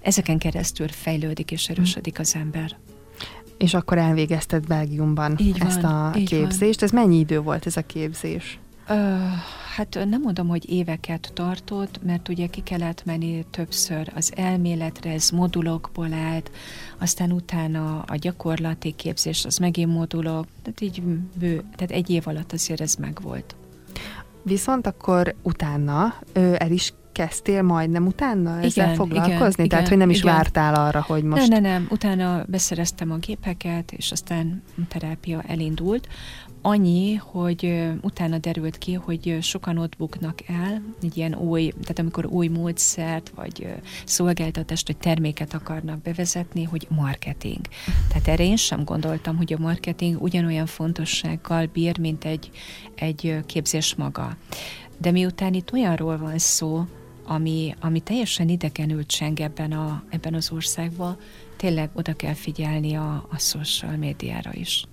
ezeken keresztül fejlődik és erősödik az ember. És akkor elvégezted Belgiumban így ezt van, a képzést. Van. Ez mennyi idő volt ez a képzés? Ö, hát nem mondom, hogy éveket tartott, mert ugye ki kellett menni többször az elméletre, ez modulokból állt, aztán utána a gyakorlati képzés, az megint modulok, tehát így bő, tehát egy év alatt azért ez megvolt. Viszont akkor utána ö, el is kezdtél majdnem utána ezzel igen, foglalkozni? Igen, Tehát, hogy nem is igen. vártál arra, hogy most... Nem, nem, nem. Utána beszereztem a gépeket, és aztán a terápia elindult. Annyi, hogy utána derült ki, hogy sokan ott buknak el, egy ilyen új, tehát amikor új módszert, vagy szolgáltatást, vagy terméket akarnak bevezetni, hogy marketing. Tehát erre én sem gondoltam, hogy a marketing ugyanolyan fontossággal bír, mint egy, egy képzés maga. De miután itt olyanról van szó, ami, ami teljesen idegenült cseng ebben, a, ebben az országban, tényleg oda kell figyelni a, a social médiára is.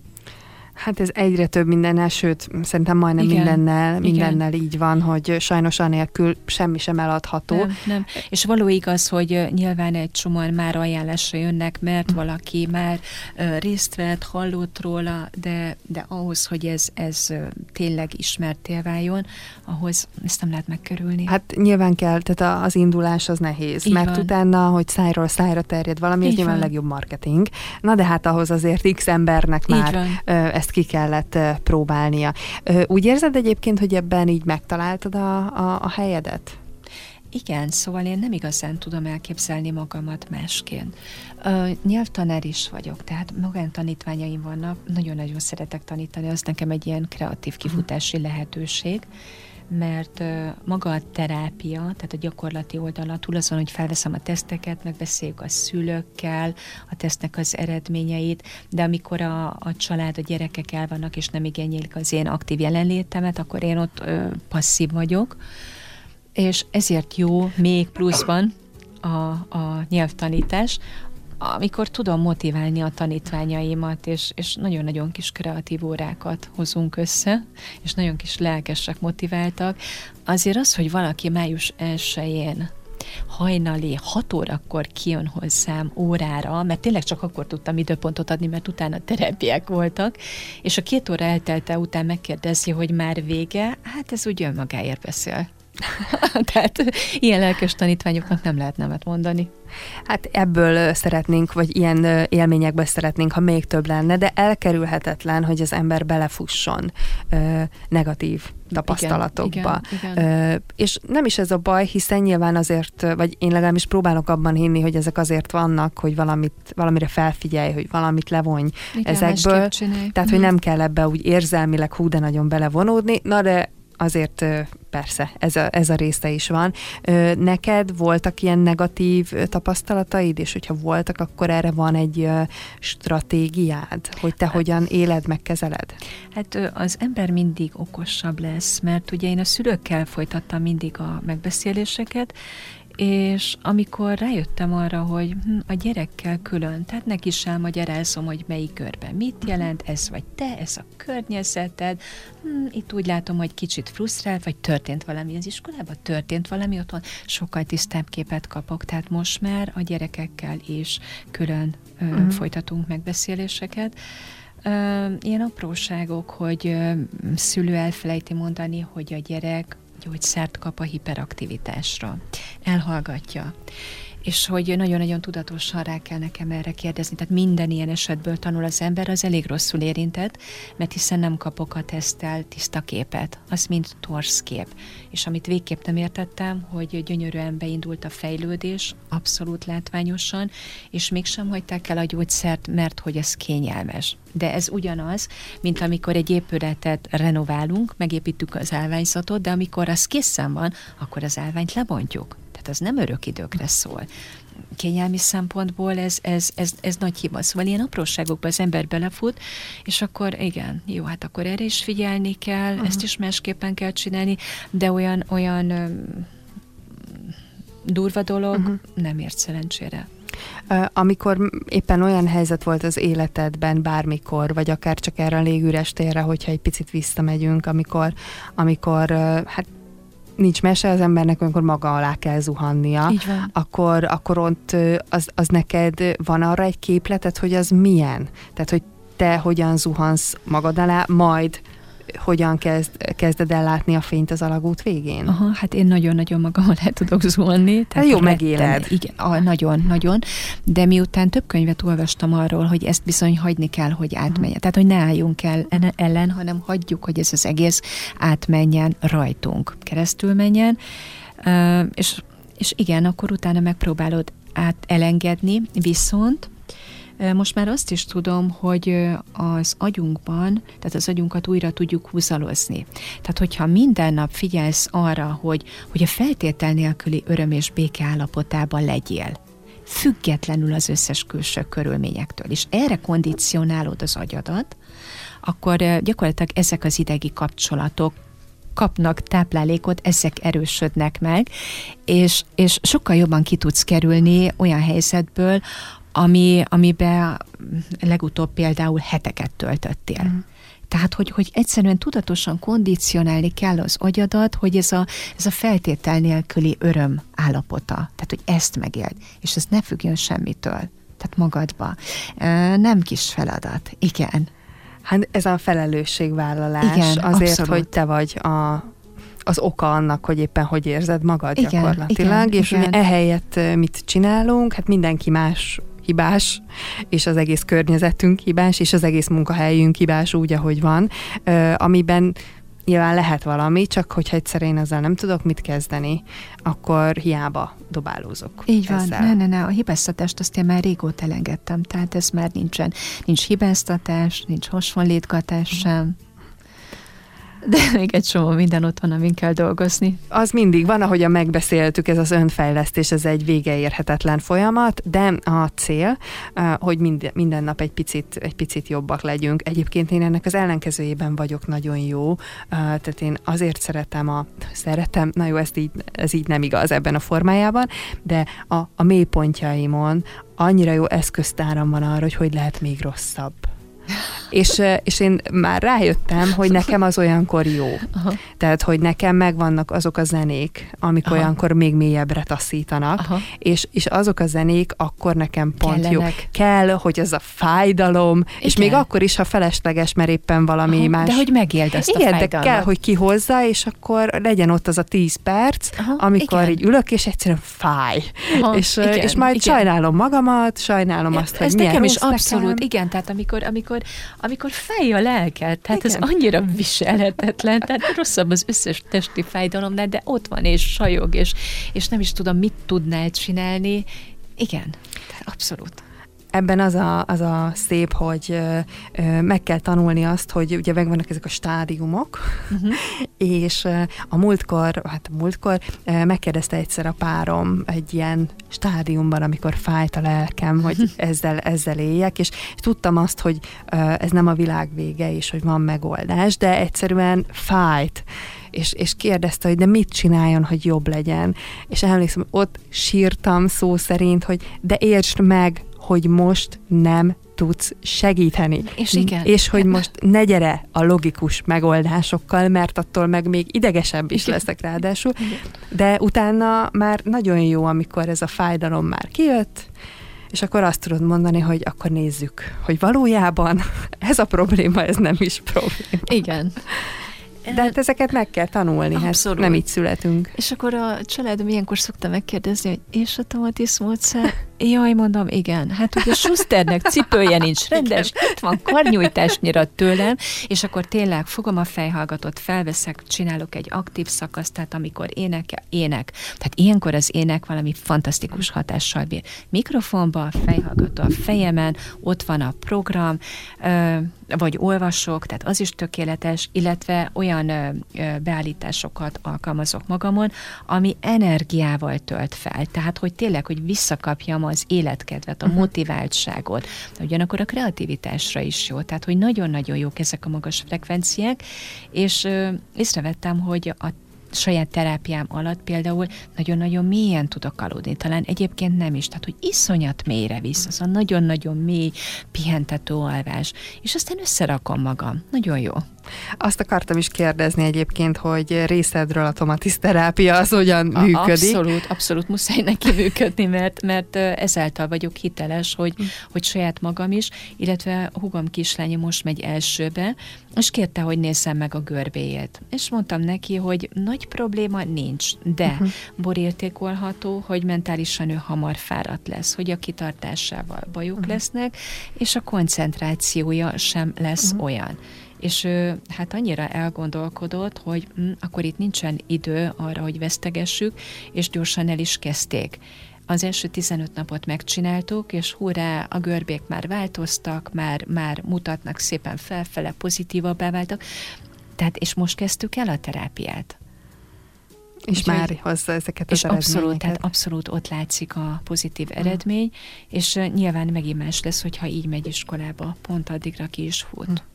Hát ez egyre több mindennel, sőt, szerintem majdnem igen, mindennel, mindennel igen. így van, hogy sajnos anélkül semmi sem eladható. Nem, nem. És való igaz, hogy nyilván egy csomóan már ajánlásra jönnek, mert valaki már részt vett, hallott róla, de, de ahhoz, hogy ez, ez tényleg ismerté váljon, ahhoz ezt nem lehet megkerülni. Hát nyilván kell, tehát az indulás az nehéz, így mert van. utána, hogy szájról szájra terjed valami, így ez nyilván a legjobb marketing. Na de hát ahhoz azért x embernek már van. ezt ezt ki kellett próbálnia. Úgy érzed egyébként, hogy ebben így megtaláltad a, a, a helyedet? Igen, szóval én nem igazán tudom elképzelni magamat másként. Uh, nyelvtanár is vagyok, tehát magán tanítványaim vannak, nagyon-nagyon szeretek tanítani, az nekem egy ilyen kreatív kifutási lehetőség mert maga a terápia, tehát a gyakorlati oldala túl azon, hogy felveszem a teszteket, megbeszéljük a szülőkkel, a tesztnek az eredményeit, de amikor a, a család, a gyerekek el vannak, és nem igényelik az én aktív jelenlétemet, akkor én ott ö, passzív vagyok, és ezért jó még pluszban a, a nyelvtanítás, amikor tudom motiválni a tanítványaimat, és, és nagyon-nagyon kis kreatív órákat hozunk össze, és nagyon kis lelkesek, motiváltak, azért az, hogy valaki május 1-én hajnali 6 órakor kijön hozzám órára, mert tényleg csak akkor tudtam időpontot adni, mert utána terepiek voltak, és a két óra eltelte után megkérdezi, hogy már vége, hát ez úgy önmagáért beszél. Tehát ilyen lelkes tanítványoknak nem lehet nemet mondani. Hát ebből szeretnénk, vagy ilyen élményekből szeretnénk, ha még több lenne, de elkerülhetetlen, hogy az ember belefusson ö, negatív tapasztalatokba. Igen, igen, igen. Ö, és nem is ez a baj, hiszen nyilván azért, vagy én legalábbis próbálok abban hinni, hogy ezek azért vannak, hogy valamit, valamire felfigyelj, hogy valamit levonj igen, ezekből. Tehát, hogy mhm. nem kell ebbe úgy érzelmileg hú, de nagyon belevonódni, na de azért persze, ez a, ez a része is van. Neked voltak ilyen negatív tapasztalataid, és hogyha voltak, akkor erre van egy stratégiád, hogy te hát, hogyan éled, megkezeled? Hát az ember mindig okosabb lesz, mert ugye én a szülőkkel folytattam mindig a megbeszéléseket, és amikor rájöttem arra, hogy hm, a gyerekkel külön, tehát neki is elmagyarázom, hogy melyik körben mit jelent, ez vagy te, ez a környezeted, hm, itt úgy látom, hogy kicsit frusztrál, vagy történt valami az iskolában, történt valami otthon, sokkal tisztább képet kapok, tehát most már a gyerekekkel is külön ö, uh-huh. folytatunk megbeszéléseket. Ö, ilyen apróságok, hogy ö, szülő elfelejti mondani, hogy a gyerek gyógyszert kap a hiperaktivitásra. Elhallgatja és hogy nagyon-nagyon tudatosan rá kell nekem erre kérdezni. Tehát minden ilyen esetből tanul az ember, az elég rosszul érintett, mert hiszen nem kapok a tesztel tiszta képet. Az mind torsz kép. És amit végképp nem értettem, hogy gyönyörűen beindult a fejlődés, abszolút látványosan, és mégsem hagyták el a gyógyszert, mert hogy ez kényelmes. De ez ugyanaz, mint amikor egy épületet renoválunk, megépítjük az állványzatot, de amikor az készen van, akkor az állványt lebontjuk az nem örök időkre szól. Kényelmi szempontból ez, ez, ez, ez nagy hiba. Szóval ilyen apróságokba az ember belefut, és akkor igen, jó, hát akkor erre is figyelni kell, uh-huh. ezt is másképpen kell csinálni, de olyan, olyan durva dolog uh-huh. nem ért szerencsére. Amikor éppen olyan helyzet volt az életedben bármikor, vagy akár csak erre a légüres térre, hogyha egy picit visszamegyünk, amikor, amikor hát nincs mese az embernek, amikor maga alá kell zuhannia, akkor, akkor ott az, az neked van arra egy képleted, hogy az milyen? Tehát, hogy te hogyan zuhansz magad alá, majd hogyan kezd, kezded el látni a fényt az alagút végén? Aha, hát én nagyon-nagyon magamon el tudok zúlni. Tehát jó megéled. Igen, a, nagyon, nagyon. De miután több könyvet olvastam arról, hogy ezt bizony hagyni kell, hogy átmenjen. Tehát, hogy ne álljunk el ellen, hanem hagyjuk, hogy ez az egész átmenjen rajtunk, keresztül menjen. Uh, és, és igen, akkor utána megpróbálod át elengedni, viszont most már azt is tudom, hogy az agyunkban, tehát az agyunkat újra tudjuk húzalozni. Tehát, hogyha minden nap figyelsz arra, hogy, hogy a feltétel nélküli öröm és béke állapotában legyél, függetlenül az összes külső körülményektől, és erre kondicionálod az agyadat, akkor gyakorlatilag ezek az idegi kapcsolatok kapnak táplálékot, ezek erősödnek meg, és, és sokkal jobban ki tudsz kerülni olyan helyzetből, ami, amiben legutóbb például heteket töltöttél. Mm. Tehát, hogy, hogy egyszerűen tudatosan kondicionálni kell az agyadat, hogy ez a, ez a feltétel nélküli öröm állapota. Tehát, hogy ezt megéld, és ez ne függjön semmitől. Tehát magadba. Nem kis feladat. Igen. Hát ez a felelősségvállalás Igen, azért, abszolút. hogy te vagy a az oka annak, hogy éppen hogy érzed magad igen, gyakorlatilag, igen, és igen. ehelyett mit csinálunk, hát mindenki más hibás, és az egész környezetünk hibás, és az egész munkahelyünk hibás úgy, ahogy van, amiben nyilván lehet valami, csak hogyha egyszer én ezzel nem tudok mit kezdeni, akkor hiába dobálózok. Így van, ezzel. ne, ne, ne, a hibáztatást azt én már régóta elengedtem, tehát ez már nincsen. Nincs hibáztatás, nincs hasonlítgatás sem. De még egy csomó minden ott van, amin kell dolgozni. Az mindig van, ahogy a megbeszéltük, ez az önfejlesztés, ez egy végeérhetetlen folyamat, de a cél, hogy minden, minden nap egy picit, egy picit jobbak legyünk. Egyébként én ennek az ellenkezőjében vagyok nagyon jó, tehát én azért szeretem a, szeretem, na jó, ez így, ez így nem igaz ebben a formájában, de a, a mélypontjaimon annyira jó eszköztáram van arra, hogy hogy lehet még rosszabb és, és én már rájöttem, hogy nekem az olyankor jó. Aha. Tehát, hogy nekem megvannak azok a zenék, amik Aha. olyankor még mélyebbre taszítanak, és, és azok a zenék akkor nekem pont Kellenek. jó. Kell, hogy ez a fájdalom, Igen. és még akkor is, ha felesleges, mert éppen valami Aha. más. De hogy megéld azt Igen, a fájdalmat. de kell, hogy kihozza, és akkor legyen ott az a tíz perc, Aha. amikor Igen. így ülök, és egyszerűen fáj. Aha. És, Igen. és majd Igen. sajnálom magamat, sajnálom azt, hogy Ez nekem is abszolút, nekem. igen, tehát amikor, amikor amikor fáj a lelked, tehát Igen. ez annyira viselhetetlen, tehát rosszabb az összes testi fájdalomnál, de ott van, és sajog, és, és nem is tudom, mit tudnál csinálni. Igen, abszolút ebben az a, az a szép, hogy meg kell tanulni azt, hogy ugye megvannak ezek a stádiumok, uh-huh. és a múltkor, hát a múltkor megkérdezte egyszer a párom egy ilyen stádiumban, amikor fájt a lelkem, hogy ezzel, ezzel éljek, és tudtam azt, hogy ez nem a világ vége, és hogy van megoldás, de egyszerűen fájt és, és kérdezte, hogy de mit csináljon, hogy jobb legyen. És emlékszem, ott sírtam szó szerint, hogy de értsd meg, hogy most nem tudsz segíteni. És igen. És hogy most ne gyere a logikus megoldásokkal, mert attól meg még idegesebb is leszek ráadásul. De utána már nagyon jó, amikor ez a fájdalom már kijött, és akkor azt tudod mondani, hogy akkor nézzük, hogy valójában ez a probléma, ez nem is probléma. Igen. De hát ezeket meg kell tanulni, hát Abszolút. hát nem így születünk. És akkor a családom ilyenkor szokta megkérdezni, hogy és a tomatis módszer? Jaj, mondom, igen. Hát ugye Schusternek cipője nincs rendes, itt van karnyújtásnyira tőlem, és akkor tényleg fogom a fejhallgatót, felveszek, csinálok egy aktív szakaszt, tehát amikor ének, ének. Tehát ilyenkor az ének valami fantasztikus hatással bír. Mikrofonba, fejhallgató a fejemen, ott van a program, vagy olvasok, tehát az is tökéletes, illetve olyan beállításokat alkalmazok magamon, ami energiával tölt fel. Tehát, hogy tényleg, hogy visszakapjam az életkedvet, a uh-huh. motiváltságot, ugyanakkor a kreativitásra is jó, tehát hogy nagyon-nagyon jók ezek a magas frekvenciák, és ö, észrevettem, hogy a saját terápiám alatt például nagyon-nagyon mélyen tudok aludni, talán egyébként nem is, tehát hogy iszonyat mélyre visz, az a nagyon-nagyon mély pihentető alvás, és aztán összerakom magam. Nagyon jó. Azt akartam is kérdezni egyébként, hogy részedről a tomatiszterápia az hogyan működik? Abszolút, abszolút muszáj neki működni, mert, mert ezáltal vagyok hiteles, hogy, hm. hogy saját magam is, illetve hugom kislánya most megy elsőbe, és kérte, hogy nézzem meg a görbéjét. És mondtam neki, hogy nagy probléma nincs, de uh-huh. borértékolható, hogy mentálisan ő hamar fáradt lesz, hogy a kitartásával bajok uh-huh. lesznek, és a koncentrációja sem lesz uh-huh. olyan és ő hát annyira elgondolkodott, hogy hm, akkor itt nincsen idő arra, hogy vesztegessük, és gyorsan el is kezdték. Az első 15 napot megcsináltuk, és hurrá, a görbék már változtak, már, már mutatnak szépen felfele, pozitívabbá váltak. Tehát, és most kezdtük el a terápiát. És Úgyhogy, már hozza ezeket az és abszolút, tehát abszolút ott látszik a pozitív eredmény, és uh, nyilván megint más lesz, hogyha így megy iskolába, pont addigra ki is fut. Uh.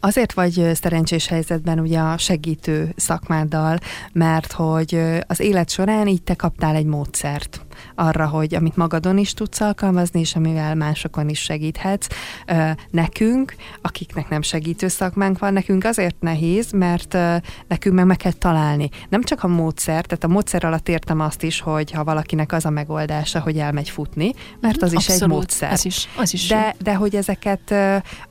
Azért vagy szerencsés helyzetben ugye a segítő szakmáddal, mert hogy az élet során így te kaptál egy módszert arra, hogy amit magadon is tudsz alkalmazni, és amivel másokon is segíthetsz. Nekünk, akiknek nem segítő szakmánk van, nekünk azért nehéz, mert nekünk meg meg kell találni. Nem csak a módszer, tehát a módszer alatt értem azt is, hogy ha valakinek az a megoldása, hogy elmegy futni, mert az Abszolút, is egy módszer. Az is, az is de, de hogy ezeket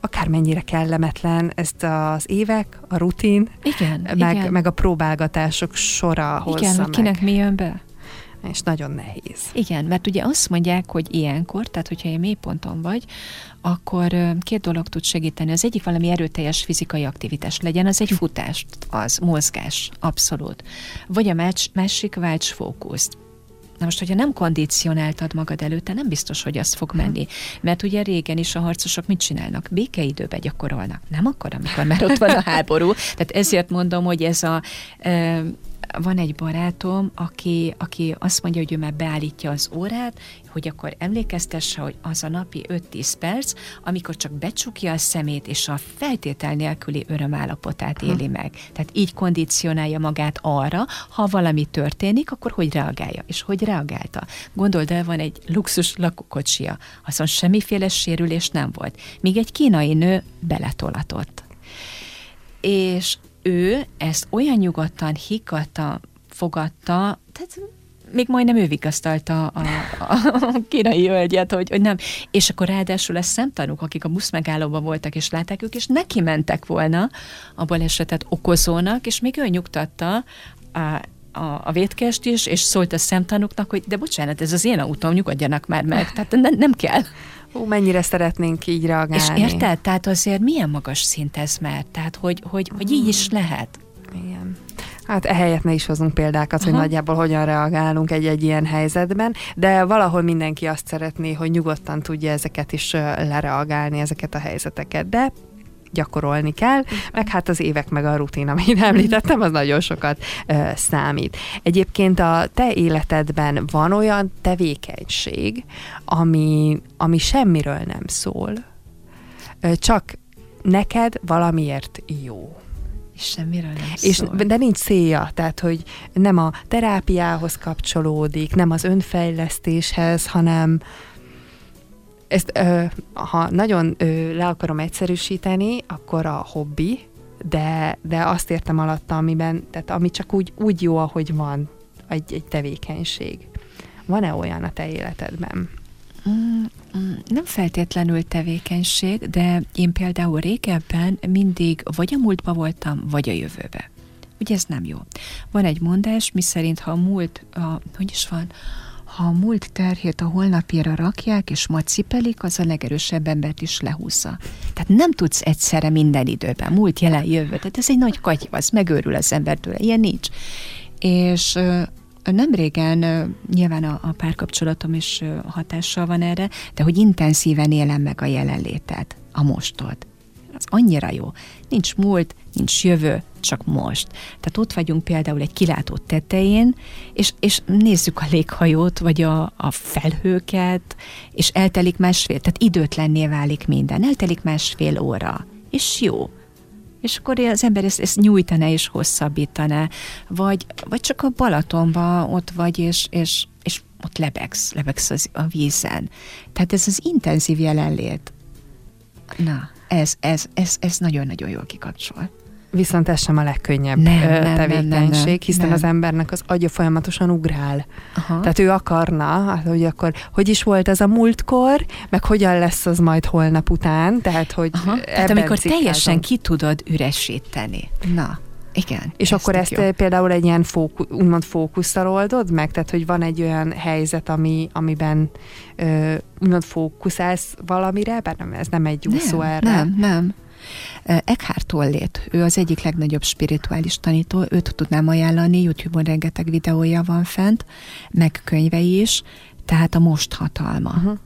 akármennyire kellemetlen, ezt az évek, a rutin, igen, meg, igen. meg a próbálgatások sora hozza Igen, meg. kinek mi jön be? És nagyon nehéz. Igen, mert ugye azt mondják, hogy ilyenkor, tehát hogyha egy mélyponton vagy, akkor két dolog tud segíteni. Az egyik valami erőteljes fizikai aktivitás legyen, az egy futást, az mozgás, abszolút. Vagy a más, másik válts fókuszt. Na most, hogyha nem kondicionáltad magad előtte, nem biztos, hogy az fog menni. Mert ugye régen is a harcosok mit csinálnak? Békeidőben gyakorolnak. Nem akkor, amikor már ott van a háború. Tehát ezért mondom, hogy ez a van egy barátom, aki, aki azt mondja, hogy ő már beállítja az órát, hogy akkor emlékeztesse, hogy az a napi 5-10 perc, amikor csak becsukja a szemét, és a feltétel nélküli örömállapotát éli meg. Tehát így kondicionálja magát arra, ha valami történik, akkor hogy reagálja. És hogy reagálta. Gondold el, van egy luxus lakókocsia, azon semmiféle sérülés nem volt. Míg egy kínai nő beletolatott. És ő ezt olyan nyugodtan, higgadtan fogadta, tehát még majdnem ő vigasztalta a, a kínai hölgyet, hogy, hogy nem. És akkor ráadásul lesz szemtanúk, akik a busz megállóban voltak, és látták ők, és neki mentek volna a balesetet okozónak, és még ő nyugtatta a, a, a vétkest is, és szólt a szemtanúknak, hogy de bocsánat, ez az én autóm, nyugodjanak már meg, tehát ne, nem kell. Ó, mennyire szeretnénk így reagálni. És érted? Tehát azért milyen magas szint ez már? Tehát, hogy, hogy, hogy így is lehet. Igen. Hát ehelyett ne is hozunk példákat, Aha. hogy nagyjából hogyan reagálunk egy-egy ilyen helyzetben, de valahol mindenki azt szeretné, hogy nyugodtan tudja ezeket is lereagálni, ezeket a helyzeteket. De gyakorolni kell, meg hát az évek meg a rutin, amit említettem, az nagyon sokat ö, számít. Egyébként a te életedben van olyan tevékenység, ami, ami semmiről nem szól, ö, csak neked valamiért jó. És semmiről nem és, szól. De nincs célja, tehát hogy nem a terápiához kapcsolódik, nem az önfejlesztéshez, hanem, ezt, ö, ha nagyon ö, le akarom egyszerűsíteni, akkor a hobbi, de, de azt értem alatta, amiben, tehát ami csak úgy, úgy jó, ahogy van egy, egy tevékenység. Van-e olyan a te életedben? Mm, mm, nem feltétlenül tevékenység, de én például régebben mindig vagy a múltba voltam, vagy a jövőbe. Ugye ez nem jó. Van egy mondás, mi szerint ha a múlt, a, hogy is van, ha a múlt terhét a holnapjára rakják, és majd cipelik, az a legerősebb embert is lehúzza. Tehát nem tudsz egyszerre minden időben, múlt, jelen, jövő. Tehát ez egy nagy katyvasz, megőrül az embertől. Ilyen nincs. És nem régen, nyilván a, a párkapcsolatom is hatással van erre, de hogy intenzíven élem meg a jelenlétet, a mostod. Az annyira jó. Nincs múlt, nincs jövő, csak most. Tehát ott vagyunk például egy kilátó tetején, és, és nézzük a léghajót, vagy a, a felhőket, és eltelik másfél, tehát időtlenné válik minden, eltelik másfél óra, és jó. És akkor az ember ezt, ezt nyújtaná és hosszabbítaná, vagy, vagy csak a Balatonban ott vagy, és, és, és ott lebegsz, lebegsz az, a vízen. Tehát ez az intenzív jelenlét. Na, ez, ez, ez, ez nagyon-nagyon jól kikapcsol. Viszont ez sem a legkönnyebb nem, nem, tevékenység, nem, nem, hiszen nem. az embernek az agya folyamatosan ugrál. Aha. Tehát ő akarna, hát, hogy akkor hogy is volt ez a múltkor, meg hogyan lesz az majd holnap után, tehát hogy Aha. Tehát amikor cikázom. teljesen ki tudod üresíteni. Na. Igen. És akkor ezt jó. például egy ilyen fóku, úgymond fókusszal oldod meg? Tehát, hogy van egy olyan helyzet, ami, amiben ö, úgymond fókuszálsz valamire, bár nem, ez nem egy úszó nem, erre. Nem, nem. Eckhart Tollét, ő az egyik legnagyobb spirituális tanító, őt tudnám ajánlani, YouTube-on rengeteg videója van fent, meg könyvei is, tehát a most hatalma. Uh-huh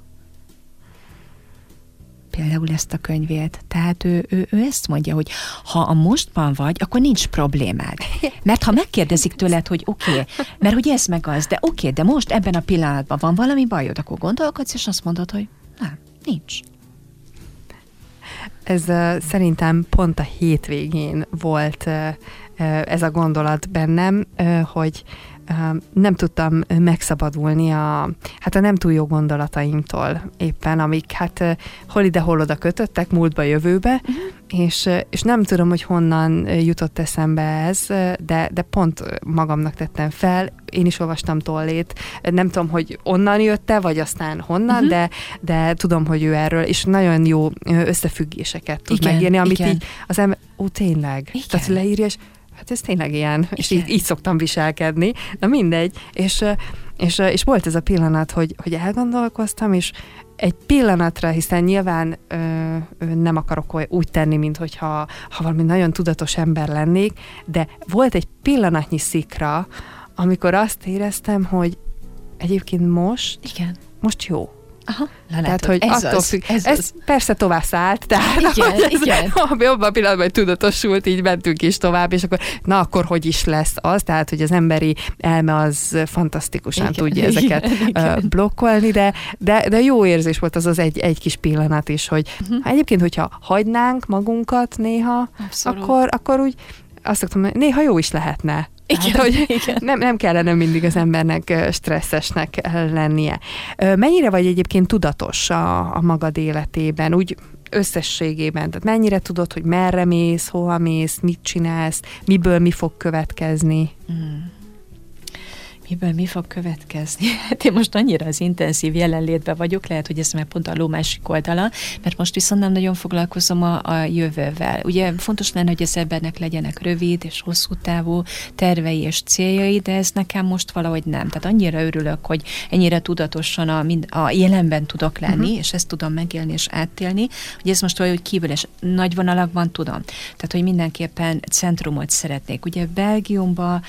például ezt a könyvét. Tehát ő, ő, ő ezt mondja, hogy ha a mostban vagy, akkor nincs problémád. Mert ha megkérdezik tőled, hogy oké, okay, mert hogy ez meg az, de oké, okay, de most ebben a pillanatban van valami bajod, akkor gondolkodsz, és azt mondod, hogy nem, nincs. Ez uh, szerintem pont a hétvégén volt uh, ez a gondolat bennem, hogy nem tudtam megszabadulni a, hát a nem túl jó gondolataimtól éppen, amik hát hol ide, hol oda kötöttek, múltba, jövőbe, uh-huh. és, és nem tudom, hogy honnan jutott eszembe ez, de, de pont magamnak tettem fel, én is olvastam tollét, nem tudom, hogy onnan jött-e, vagy aztán honnan, uh-huh. de, de tudom, hogy ő erről, és nagyon jó összefüggéseket tud igen, megírni, amit igen. így az ember, ó, tényleg, igen. tehát leírja, és hát ez tényleg ilyen, Igen. és így, így szoktam viselkedni, na mindegy, és, és, és volt ez a pillanat, hogy, hogy elgondolkoztam, és egy pillanatra, hiszen nyilván ö, ö, nem akarok úgy tenni, mint hogyha ha valami nagyon tudatos ember lennék, de volt egy pillanatnyi szikra, amikor azt éreztem, hogy egyébként most, Igen. most jó. Aha, na, tehát, hogy ez attól az, függ, ez, ez az. persze tovább szállt, tehát igen, ez, igen. abban a pillanatban, hogy tudatosult, így mentünk is tovább, és akkor na akkor hogy is lesz az, tehát hogy az emberi elme az fantasztikusan igen, tudja igen, ezeket igen. blokkolni, de, de, de jó érzés volt az az egy, egy kis pillanat is, hogy uh-huh. ha egyébként, hogyha hagynánk magunkat néha, akkor, akkor úgy azt szoktam, hogy néha jó is lehetne. Igen, hát, hogy igen. Nem, nem kellene mindig az embernek stresszesnek lennie. Mennyire vagy egyébként tudatos a, a magad életében, úgy összességében? Tehát mennyire tudod, hogy merre mész, hova mész, mit csinálsz, miből mi fog következni? Mm miből mi fog következni? Hát én most annyira az intenzív jelenlétben vagyok, lehet, hogy ez már pont a ló másik oldala, mert most viszont nem nagyon foglalkozom a, a jövővel. Ugye fontos lenne, hogy az embernek legyenek rövid és hosszú távú tervei és céljai, de ez nekem most valahogy nem. Tehát annyira örülök, hogy ennyire tudatosan a, mind, a jelenben tudok lenni, uh-huh. és ezt tudom megélni és átélni, hogy ez most valahogy kívül, és nagy vonalakban tudom. Tehát, hogy mindenképpen centrumot szeretnék. Ugye Belgiumban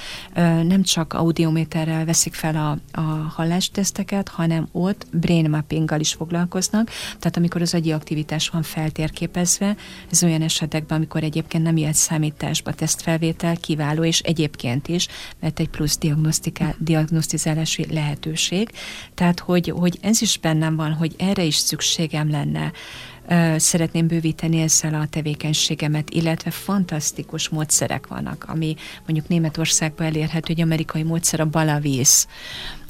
nem csak audiométer rendszerrel veszik fel a, a hallásteszteket, hanem ott brain mappinggal is foglalkoznak, tehát amikor az agyi aktivitás van feltérképezve, ez olyan esetekben, amikor egyébként nem ilyen számításba tesztfelvétel kiváló, és egyébként is, mert egy plusz diagnosztizálási lehetőség. Tehát, hogy, hogy ez is bennem van, hogy erre is szükségem lenne, szeretném bővíteni ezzel a tevékenységemet, illetve fantasztikus módszerek vannak, ami mondjuk Németországban elérhető, hogy amerikai módszer a balavíz,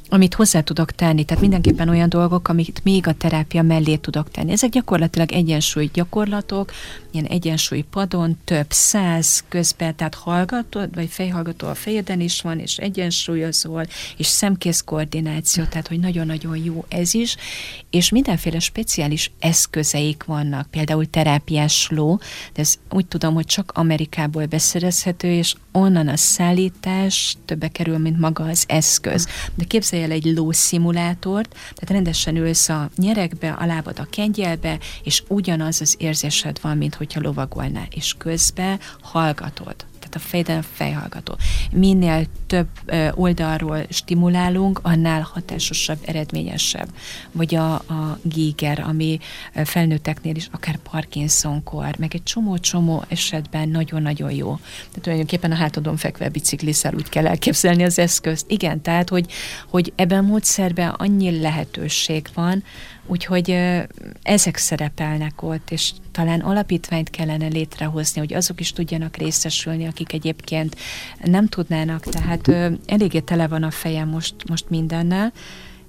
amit hozzá tudok tenni, tehát mindenképpen olyan dolgok, amit még a terápia mellé tudok tenni. Ezek gyakorlatilag egyensúly gyakorlatok, ilyen egyensúly padon, több száz közben, tehát hallgatod, vagy fejhallgató a fejeden is van, és egyensúlyozol, és szemkész koordináció, tehát hogy nagyon-nagyon jó ez is, és mindenféle speciális eszközeik vannak, például terápiás ló, de ez úgy tudom, hogy csak Amerikából beszerezhető, és onnan a szállítás többe kerül, mint maga az eszköz. De képzelj el egy lószimulátort, tehát rendesen ülsz a nyerekbe, a lábad a kengyelbe, és ugyanaz az érzésed van, mint hogyha lovagolnál, és közben hallgatod tehát a fejeden a fejhallgató. Minél több oldalról stimulálunk, annál hatásosabb, eredményesebb. Vagy a, a Giger, ami felnőtteknél is akár Parkinson-kor, meg egy csomó-csomó esetben nagyon-nagyon jó. Tehát tulajdonképpen a hátadon fekve bicikliszel úgy kell elképzelni az eszközt. Igen, tehát, hogy, hogy ebben a módszerben annyi lehetőség van, Úgyhogy ezek szerepelnek ott, és talán alapítványt kellene létrehozni, hogy azok is tudjanak részesülni, akik egyébként nem tudnának, tehát eléggé tele van a fejem most, most mindennel,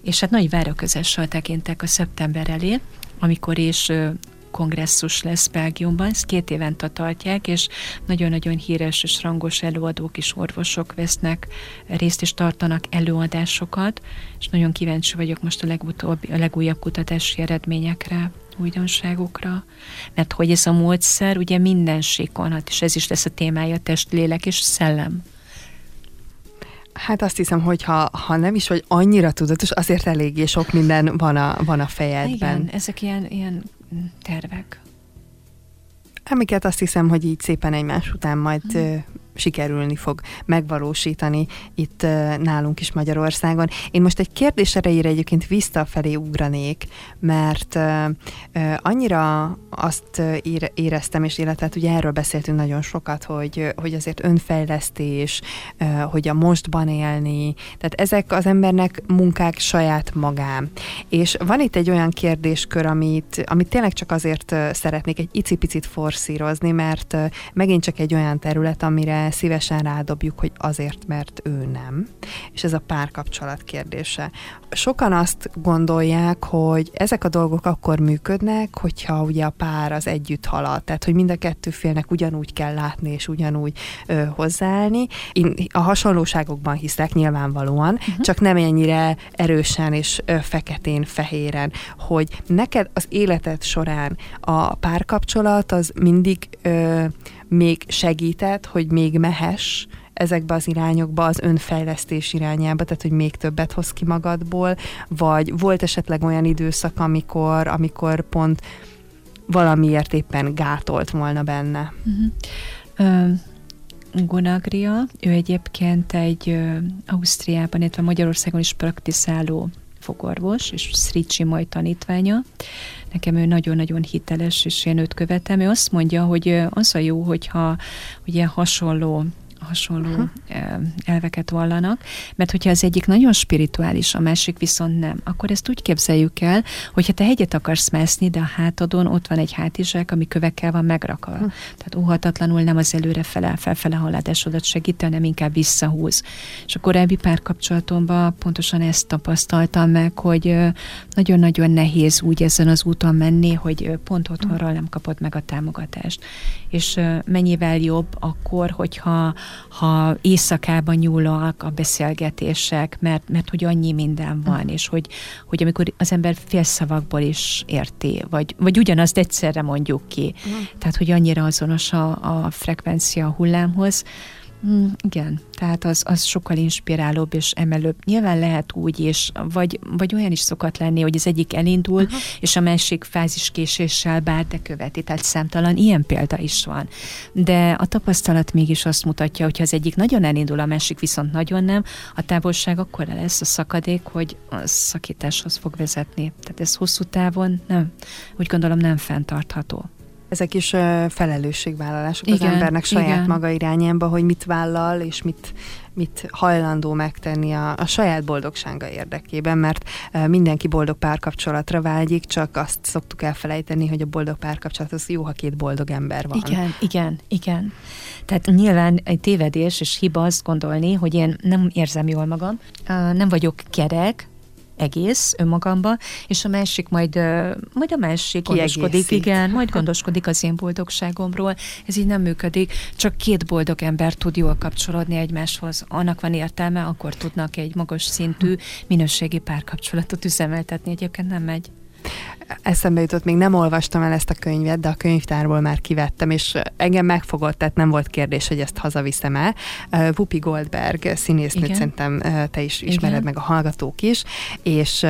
és hát nagy várakozással tekintek a szeptember elé, amikor is kongresszus lesz Belgiumban, ezt két évente tartják, és nagyon-nagyon híres és rangos előadók és orvosok vesznek részt és tartanak előadásokat, és nagyon kíváncsi vagyok most a, legutóbbi, a legújabb kutatási eredményekre újdonságokra, mert hogy ez a módszer ugye minden síkon, hát és ez is lesz a témája, test, lélek és szellem. Hát azt hiszem, hogy ha, ha nem is vagy annyira tudatos, azért eléggé sok minden van a, van a fejedben. Igen, ezek ilyen, ilyen tervek. Amiket azt hiszem, hogy így szépen egymás után majd hmm sikerülni fog megvalósítani itt nálunk is Magyarországon. Én most egy kérdés erejére egyébként visszafelé ugranék, mert annyira azt éreztem, és illetve ugye erről beszéltünk nagyon sokat, hogy, hogy azért önfejlesztés, hogy a mostban élni, tehát ezek az embernek munkák saját magán. És van itt egy olyan kérdéskör, amit, amit tényleg csak azért szeretnék egy icipicit forszírozni, mert megint csak egy olyan terület, amire szívesen rádobjuk, hogy azért, mert ő nem. És ez a párkapcsolat kérdése. Sokan azt gondolják, hogy ezek a dolgok akkor működnek, hogyha ugye a pár az együtt halad, tehát hogy mind a kettő félnek ugyanúgy kell látni és ugyanúgy ö, hozzáállni. Én a hasonlóságokban hiszek nyilvánvalóan, uh-huh. csak nem ennyire erősen és ö, feketén-fehéren, hogy neked az életed során a párkapcsolat az mindig ö, még segített, hogy még mehess ezekbe az irányokba, az önfejlesztés irányába, tehát hogy még többet hoz ki magadból, vagy volt esetleg olyan időszak, amikor, amikor pont valamiért éppen gátolt volna benne. Uh-huh. Gunagria, ő egyébként egy uh, Ausztriában, illetve Magyarországon is praktiszáló fogorvos, és Sricsi majd tanítványa. Nekem ő nagyon-nagyon hiteles, és én őt követem. Ő azt mondja, hogy az a jó, hogyha ugye hasonló hasonló uh-huh. elveket vallanak, mert hogyha az egyik nagyon spirituális, a másik viszont nem, akkor ezt úgy képzeljük el, hogyha te hegyet akarsz mászni, de a hátadon ott van egy hátizsák, ami kövekkel van megrakva. Uh-huh. Tehát óhatatlanul nem az előre fele, felfele haladásodat segít, hanem inkább visszahúz. És a korábbi párkapcsolatomban pontosan ezt tapasztaltam meg, hogy nagyon-nagyon nehéz úgy ezen az úton menni, hogy pont otthonról nem kapod meg a támogatást. És mennyivel jobb akkor, hogyha ha éjszakában nyúlnak a beszélgetések, mert, mert hogy annyi minden van, mm. és hogy, hogy amikor az ember félszavakból is érti, vagy, vagy ugyanazt egyszerre mondjuk ki. Mm. Tehát, hogy annyira azonos a, a frekvencia a hullámhoz, Mm, igen, tehát az, az sokkal inspirálóbb és emelőbb. Nyilván lehet úgy is, vagy, vagy olyan is szokott lenni, hogy az egyik elindul, Aha. és a másik fázis késéssel bár de követi. Tehát számtalan ilyen példa is van. De a tapasztalat mégis azt mutatja, hogy ha az egyik nagyon elindul, a másik viszont nagyon nem, a távolság akkor lesz a szakadék, hogy a szakításhoz fog vezetni. Tehát ez hosszú távon nem, úgy gondolom nem fenntartható. Ezek is felelősségvállalások igen, az embernek saját igen. maga irányába, hogy mit vállal, és mit, mit hajlandó megtenni a, a saját boldogsága érdekében, mert mindenki boldog párkapcsolatra vágyik, csak azt szoktuk elfelejteni, hogy a boldog párkapcsolat az jó, ha két boldog ember van. Igen, igen, igen. Tehát nyilván egy tévedés és hiba azt gondolni, hogy én nem érzem jól magam, nem vagyok kerek, egész önmagamba, és a másik majd, majd a másik gondoskodik, igen, majd gondoskodik az én boldogságomról. Ez így nem működik, csak két boldog ember tud jól kapcsolódni egymáshoz. Annak van értelme, akkor tudnak egy magas szintű minőségi párkapcsolatot üzemeltetni, egyébként nem megy eszembe jutott, még nem olvastam el ezt a könyvet, de a könyvtárból már kivettem, és engem megfogott, tehát nem volt kérdés, hogy ezt hazaviszem el. Whoopi Goldberg színésznőt szerintem te is ismered, Igen. meg a hallgatók is, és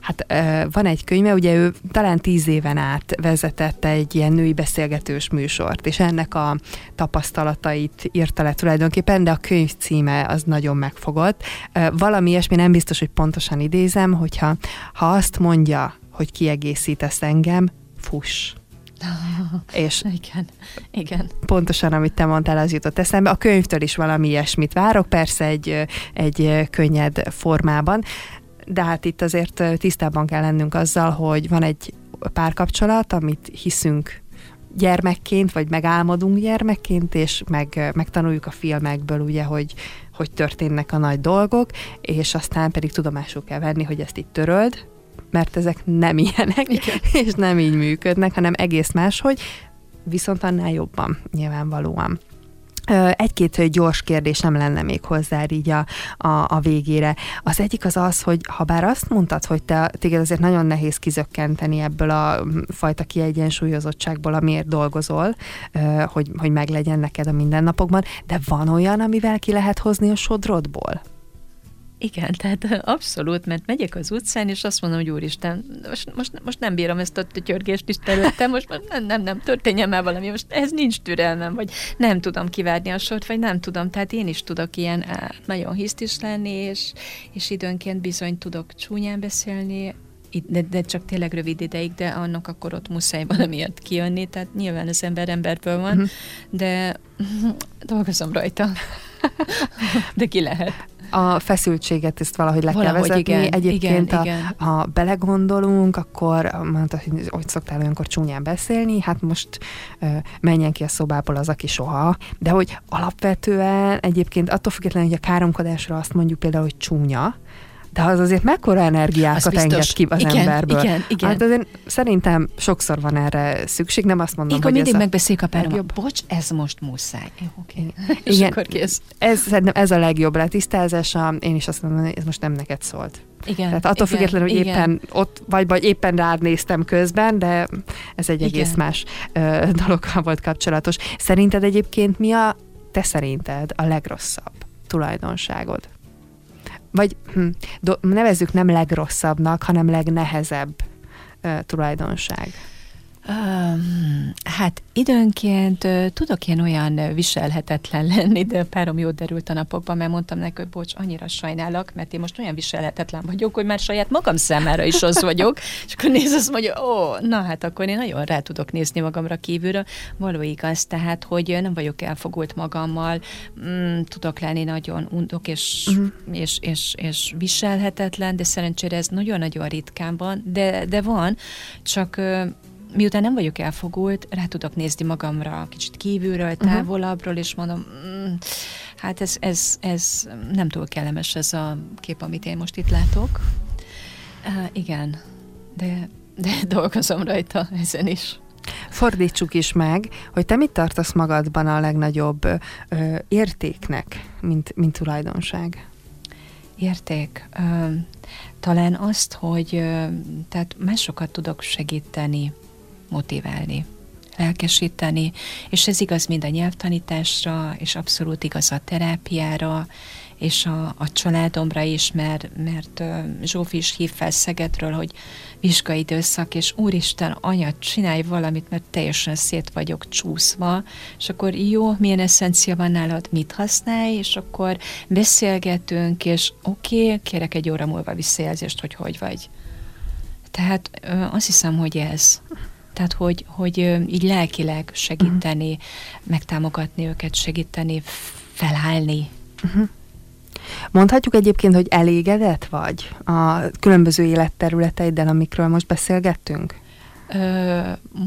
hát van egy könyve, ugye ő talán tíz éven át vezetett egy ilyen női beszélgetős műsort, és ennek a tapasztalatait írta le tulajdonképpen, de a könyv címe az nagyon megfogott. Valami ilyesmi, nem biztos, hogy pontosan idézem, hogyha ha azt mondja, hogy kiegészítesz engem, fuss. És igen, igen. Pontosan, amit te mondtál, az jutott eszembe. A könyvtől is valami ilyesmit várok, persze egy, egy könnyed formában, de hát itt azért tisztában kell lennünk azzal, hogy van egy párkapcsolat, amit hiszünk gyermekként, vagy megálmodunk gyermekként, és meg, megtanuljuk a filmekből, ugye, hogy, hogy történnek a nagy dolgok, és aztán pedig tudomásul kell venni, hogy ezt itt töröld, mert ezek nem ilyenek, Igen. és nem így működnek, hanem egész máshogy, viszont annál jobban, nyilvánvalóan. Egy-két gyors kérdés nem lenne még hozzá így a, a, a végére. Az egyik az az, hogy ha bár azt mondtad, hogy te, téged azért nagyon nehéz kizökkenteni ebből a fajta kiegyensúlyozottságból, amiért dolgozol, hogy, hogy meglegyen neked a mindennapokban, de van olyan, amivel ki lehet hozni a sodrodból? Igen, tehát abszolút, mert megyek az utcán, és azt mondom, hogy úristen, most, most, most nem bírom ezt a työrgést is terültem, most, most nem, nem, nem, történjen már valami, most ez nincs türelmem, vagy nem tudom kivárni a sort, vagy nem tudom, tehát én is tudok ilyen nagyon hisztis lenni, és, és időnként bizony tudok csúnyán beszélni, de, de csak tényleg rövid ideig, de annak akkor ott muszáj valamiért kijönni, tehát nyilván az ember emberből van, uh-huh. de dolgozom rajta. de ki lehet a feszültséget ezt valahogy le valahogy kell vezetni. Igen, Egyébként, igen, a, igen. ha belegondolunk, akkor mondta, hogy hogy szoktál olyankor csúnyán beszélni, hát most uh, menjen ki a szobából az, aki soha. De hogy alapvetően egyébként attól függetlenül, hogy a káromkodásra azt mondjuk például, hogy csúnya, de az azért mekkora energiákat az enged ki az igen, emberből. Igen, igen. Hát azért szerintem sokszor van erre szükség, nem azt mondom, Én hogy mindig megbeszéljük a párom, bocs, ez most muszáj. Okay. Igen, akkor kész. Ez, szerintem ez a legjobb letisztázása, én is azt mondom, hogy ez most nem neked szólt. Igen, Tehát attól igen, függetlenül, hogy igen. éppen ott vagy, vagy éppen rád néztem közben, de ez egy igen. egész más ö, dologgal volt kapcsolatos. Szerinted egyébként mi a, te szerinted a legrosszabb tulajdonságod? Vagy hm, do, nevezzük nem legrosszabbnak, hanem legnehezebb uh, tulajdonság. Um, hát időnként uh, tudok én olyan viselhetetlen lenni, de párom jót derült a napokban, mert mondtam neki, hogy bocs, annyira sajnálok, mert én most olyan viselhetetlen vagyok, hogy már saját magam számára is az vagyok, és akkor néz azt mondja, ó, na hát akkor én nagyon rá tudok nézni magamra kívülről. Való igaz, tehát, hogy nem vagyok elfogult magammal, mm, tudok lenni nagyon undok és, uh-huh. és, és, és viselhetetlen, de szerencsére ez nagyon-nagyon ritkán van, de, de van, csak miután nem vagyok elfogult, rá tudok nézni magamra kicsit kívülről, mhm. távolabbról, és mondom, mm, hát ez, ez, ez nem túl kellemes ez a kép, amit én most itt látok. Uh, igen, de, de dolgozom rajta ezen is. Fordítsuk is meg, hogy te mit tartasz magadban a legnagyobb ö, értéknek, mint, mint tulajdonság? Érték? Ö, talán azt, hogy ö, tehát másokat tudok segíteni, motiválni, lelkesíteni, és ez igaz mind a nyelvtanításra, és abszolút igaz a terápiára, és a, a családomra is, mert, mert Zsófi is hív fel Szegedről, hogy vizsgai időszak, és úristen, anya, csinálj valamit, mert teljesen szét vagyok csúszva, és akkor jó, milyen eszencia van nálad, mit használj, és akkor beszélgetünk, és oké, okay, kérek egy óra múlva visszajelzést, hogy hogy vagy. Tehát azt hiszem, hogy ez. Tehát, hogy, hogy így lelkileg segíteni, uh-huh. megtámogatni őket, segíteni, felállni. Uh-huh. Mondhatjuk egyébként, hogy elégedett vagy a különböző életterületeiddel, amikről most beszélgettünk?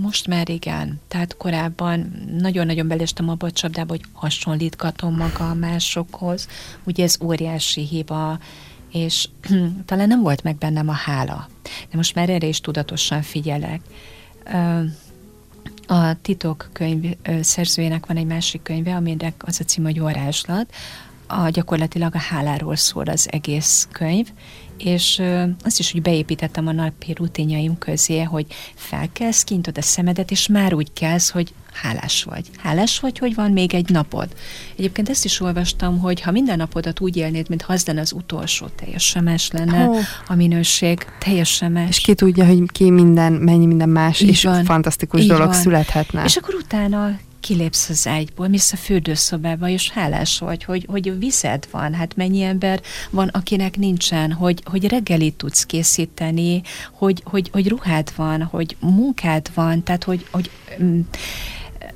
Most már igen. Tehát korábban nagyon-nagyon belestem abba a csapdába, hogy hasonlítgatom maga másokhoz. Ugye ez óriási hiba, és talán nem volt meg bennem a hála. De most már erre is tudatosan figyelek. A titok könyv szerzőjének van egy másik könyve, aminek az a cím, hogy varázslat. A, gyakorlatilag a háláról szól az egész könyv, és azt is, hogy beépítettem a napi rutinjaim közé, hogy felkelsz, kintod a szemedet, és már úgy kelsz, hogy hálás vagy. Hálás vagy, hogy van még egy napod. Egyébként ezt is olvastam, hogy ha minden napodat úgy élnéd, mint az lenne az utolsó, teljesen más lenne oh. a minőség, teljesen más. És ki tudja, hogy ki minden, mennyi minden más, Így és van. fantasztikus Így dolog van. születhetne. És akkor utána kilépsz az ágyból, mész a fürdőszobába, és hálás vagy, hogy, hogy vized van. Hát mennyi ember van, akinek nincsen, hogy, hogy reggelit tudsz készíteni, hogy, hogy, hogy ruhád van, hogy munkád van, tehát hogy, hogy mm,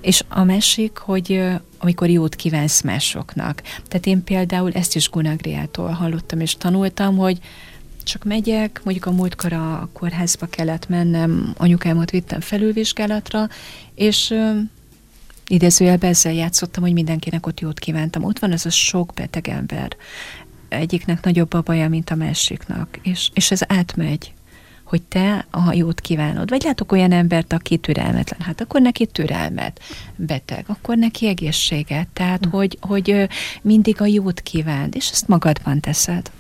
és a másik, hogy amikor jót kívánsz másoknak. Tehát én például ezt is Gunagriától hallottam és tanultam, hogy csak megyek, mondjuk a múltkor a kórházba kellett mennem, anyukámat vittem felülvizsgálatra, és idézőjelben ezzel játszottam, hogy mindenkinek ott jót kívántam. Ott van ez a sok beteg ember. Egyiknek nagyobb a baja, mint a másiknak. És, és ez átmegy hogy te a jót kívánod. Vagy látok olyan embert, aki türelmetlen, hát akkor neki türelmet, beteg, akkor neki egészséget. Tehát, mm. hogy, hogy mindig a jót kívánt, és ezt magadban teszed.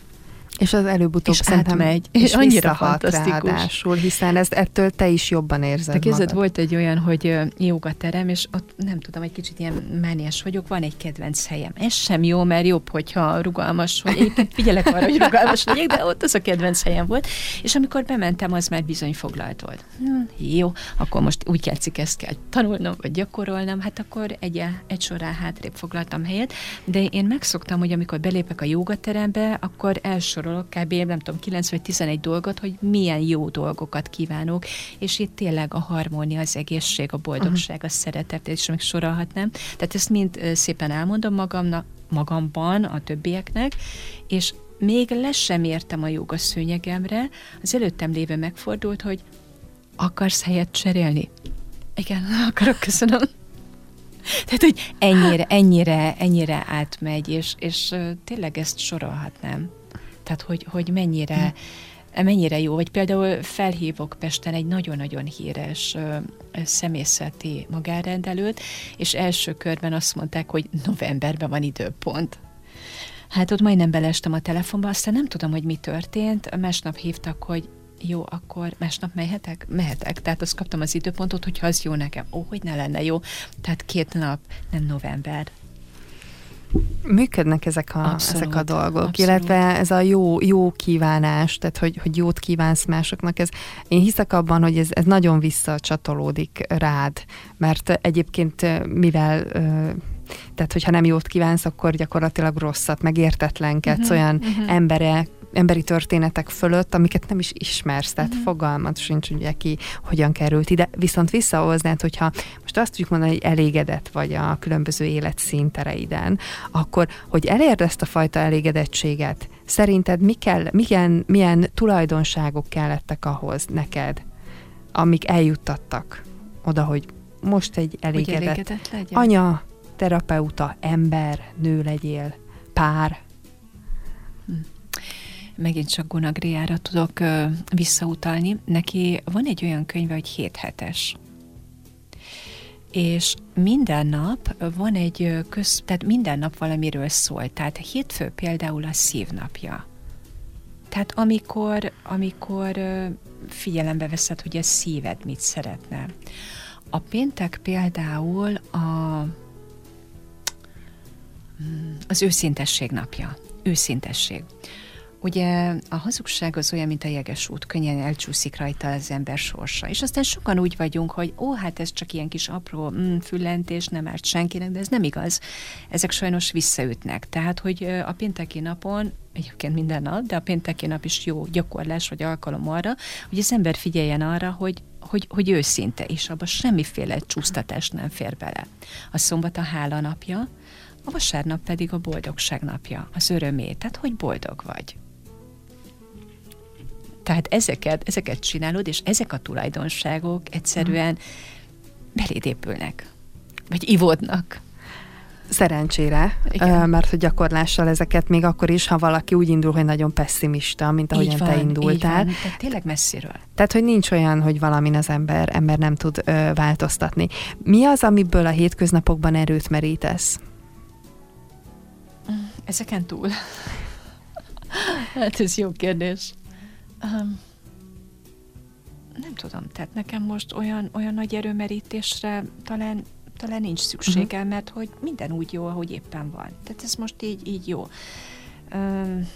És az előbb-utóbb és átmegy, és annyira fantasztikus. Ráadásul, hiszen ezt ettől te is jobban érzed Te kézed, volt egy olyan, hogy jogaterem, és ott nem tudom, egy kicsit ilyen mániás vagyok, van egy kedvenc helyem. Ez sem jó, mert jobb, hogyha rugalmas vagy. Éppen figyelek arra, hogy rugalmas legyek, de ott az a kedvenc helyem volt. És amikor bementem, az már bizony foglalt volt. Hm, jó, akkor most úgy játszik, ezt kell tanulnom, vagy gyakorolnom, hát akkor egy, egy során hátrébb foglaltam helyet, de én megszoktam, hogy amikor belépek a jogaterembe, akkor elsor sorolok kb. nem tudom, 9 vagy 11 dolgot, hogy milyen jó dolgokat kívánok, és itt tényleg a harmónia, az egészség, a boldogság, a szeretet, és még sorolhatnám. Tehát ezt mind szépen elmondom magamnak, magamban, a többieknek, és még le sem értem a joga szőnyegemre, az előttem lévő megfordult, hogy akarsz helyet cserélni? Igen, akarok, köszönöm. Tehát, hogy ennyire, ennyire, ennyire átmegy, és, és tényleg ezt sorolhatnám. Tehát, hogy, hogy mennyire, hm. mennyire jó. Vagy például felhívok Pesten egy nagyon-nagyon híres személyzeti magárendelőt, és első körben azt mondták, hogy novemberben van időpont. Hát ott majdnem beleestem a telefonba, aztán nem tudom, hogy mi történt. Másnap hívtak, hogy jó, akkor másnap mehetek? Mehetek. Tehát azt kaptam az időpontot, hogyha az jó nekem. Ó, hogy ne lenne jó. Tehát két nap, nem november működnek ezek a, abszolút, ezek a dolgok, abszolút. illetve ez a jó, jó kívánás, tehát hogy, hogy jót kívánsz másoknak, ez, én hiszek abban, hogy ez, ez nagyon visszacsatolódik rád, mert egyébként mivel tehát, hogyha nem jót kívánsz, akkor gyakorlatilag rosszat, meg értetlenkedsz uh-huh, olyan uh-huh. emberek, emberi történetek fölött, amiket nem is ismersz, tehát uh-huh. fogalmat sincs, ugye ki hogyan került ide. Viszont visszahoznád, hogyha most azt tudjuk mondani, hogy elégedett vagy a különböző életszíntereiden, akkor, hogy elérd ezt a fajta elégedettséget, szerinted mi kell, milyen, milyen tulajdonságok kellettek ahhoz neked, amik eljuttattak oda, hogy most egy elégedett, hogy elégedett legyen. anya, terapeuta, ember, nő legyél, pár. Megint csak Gunagriára tudok ö, visszautalni. Neki van egy olyan könyve, hogy 7 hetes. És minden nap van egy köz, tehát minden nap valamiről szól. Tehát hétfő például a szívnapja. Tehát amikor, amikor figyelembe veszed, hogy a szíved mit szeretne. A péntek például a, mm, az őszintesség napja. Őszintesség. Ugye a hazugság az olyan, mint a jeges út, könnyen elcsúszik rajta az ember sorsa. És aztán sokan úgy vagyunk, hogy ó, hát ez csak ilyen kis apró mm, füllentés, nem árt senkinek, de ez nem igaz. Ezek sajnos visszaütnek. Tehát, hogy a pénteki napon egyébként minden nap, de a pénteki nap is jó gyakorlás vagy alkalom arra, hogy az ember figyeljen arra, hogy hogy, hogy őszinte, és abban semmiféle csúsztatás nem fér bele. A szombat a hála napja, a vasárnap pedig a boldogság napja, az örömé, tehát hogy boldog vagy. Tehát ezeket, ezeket csinálod, és ezek a tulajdonságok egyszerűen beléd épülnek, vagy ivódnak. Szerencsére, Igen. mert hogy gyakorlással ezeket még akkor is, ha valaki úgy indul, hogy nagyon pessimista, mint ahogyan van, te indultál. Így van. Tehát tényleg messziről. Tehát, hogy nincs olyan, hogy valamin az ember, ember nem tud ö, változtatni. Mi az, amiből a hétköznapokban erőt merítesz? Ezeken túl. hát ez jó kérdés. Um, nem tudom, tehát nekem most olyan, olyan nagy erőmerítésre talán, talán nincs szükségem, uh-huh. mert hogy minden úgy jó, ahogy éppen van. Tehát ez most így, így jó. Um,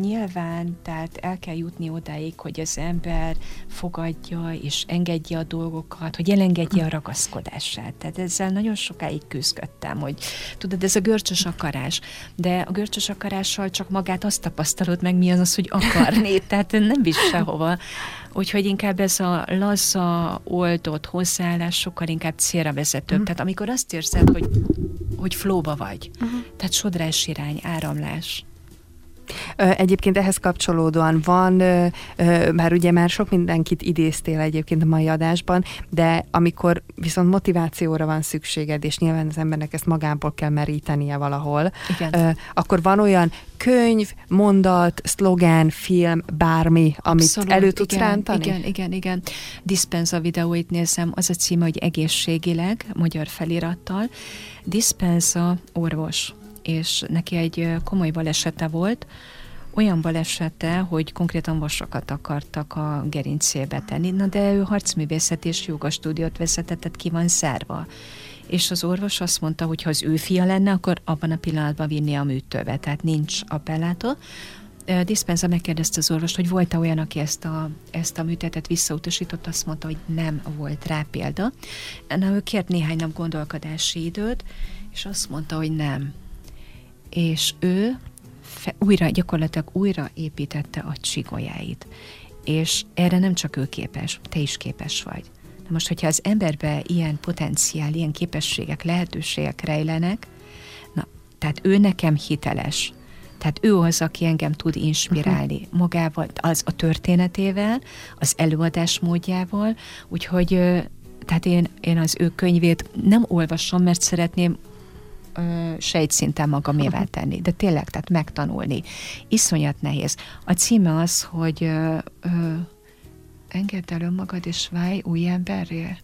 nyilván, tehát el kell jutni odáig, hogy az ember fogadja és engedje a dolgokat, hogy elengedje a ragaszkodását. Tehát ezzel nagyon sokáig küzdöttem, hogy tudod, ez a görcsös akarás, de a görcsös akarással csak magát azt tapasztalod meg, mi az az, hogy akarni, tehát nem visz sehova. Úgyhogy inkább ez a laza, oldott hozzáállás sokkal inkább célra vezetőbb. Mm. Tehát amikor azt érzed, hogy, hogy flóba vagy, uh-huh. tehát sodrás irány, áramlás, Egyébként ehhez kapcsolódóan van, már ugye már sok mindenkit idéztél egyébként a mai adásban, de amikor viszont motivációra van szükséged, és nyilván az embernek ezt magából kell merítenie valahol, Igen. akkor van olyan könyv, mondat, szlogán, film, bármi, amit Abszolút, elő tudsz igen, rántani? Igen, igen, igen. Dispenza videóit nézem, az a címe, hogy egészségileg, magyar felirattal. Dispenza orvos és neki egy komoly balesete volt, olyan balesete, hogy konkrétan vasakat akartak a gerincébe tenni, na de ő harcművészet és jogastúdiót vezetett, tehát ki van szárva. És az orvos azt mondta, hogy ha az ő fia lenne, akkor abban a pillanatban vinni a műtőbe, tehát nincs appellátó. Dispenza megkérdezte az orvost, hogy volt-e olyan, aki ezt a, ezt a műtetet visszautasított, azt mondta, hogy nem volt rá példa. Na, ő kért néhány nap gondolkodási időt, és azt mondta, hogy nem, és ő fe, újra, gyakorlatilag újra építette a csigolyáit. És erre nem csak ő képes, te is képes vagy. Na most, hogyha az emberbe ilyen potenciál, ilyen képességek, lehetőségek rejlenek, na, tehát ő nekem hiteles. Tehát ő az, aki engem tud inspirálni uh-huh. magával, az a történetével, az előadás módjával, úgyhogy tehát én, én az ő könyvét nem olvasom, mert szeretném sejtszinten magamévá tenni, de tényleg, tehát megtanulni. Iszonyat nehéz. A címe az, hogy ö, ö, engedd el önmagad és válj új emberré.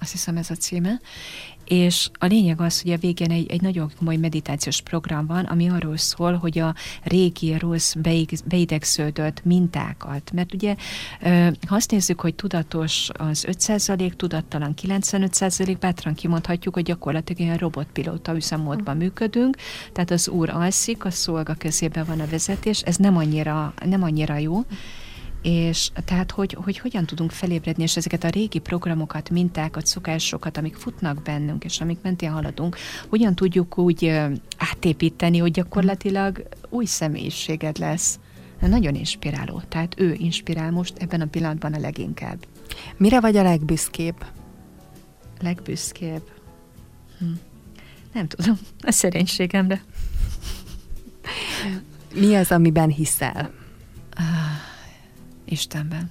Azt hiszem ez a címe és a lényeg az, hogy a végén egy, egy nagyon komoly meditációs program van, ami arról szól, hogy a régi rossz beidegződött mintákat, mert ugye ha azt nézzük, hogy tudatos az 5%, tudattalan 95%, bátran kimondhatjuk, hogy gyakorlatilag ilyen robotpilóta üzemmódban működünk, tehát az úr alszik, a szolga kezében van a vezetés, ez nem annyira, nem annyira jó, és tehát, hogy, hogy hogyan tudunk felébredni, és ezeket a régi programokat, mintákat, szokásokat, amik futnak bennünk, és amik mentén haladunk, hogyan tudjuk úgy átépíteni, hogy gyakorlatilag új személyiséged lesz. Nagyon inspiráló. Tehát ő inspirál most ebben a pillanatban a leginkább. Mire vagy a legbüszkébb? Legbüszkébb? Hm. Nem tudom. A szerénységemre. Mi az, amiben hiszel? Ah Istenben.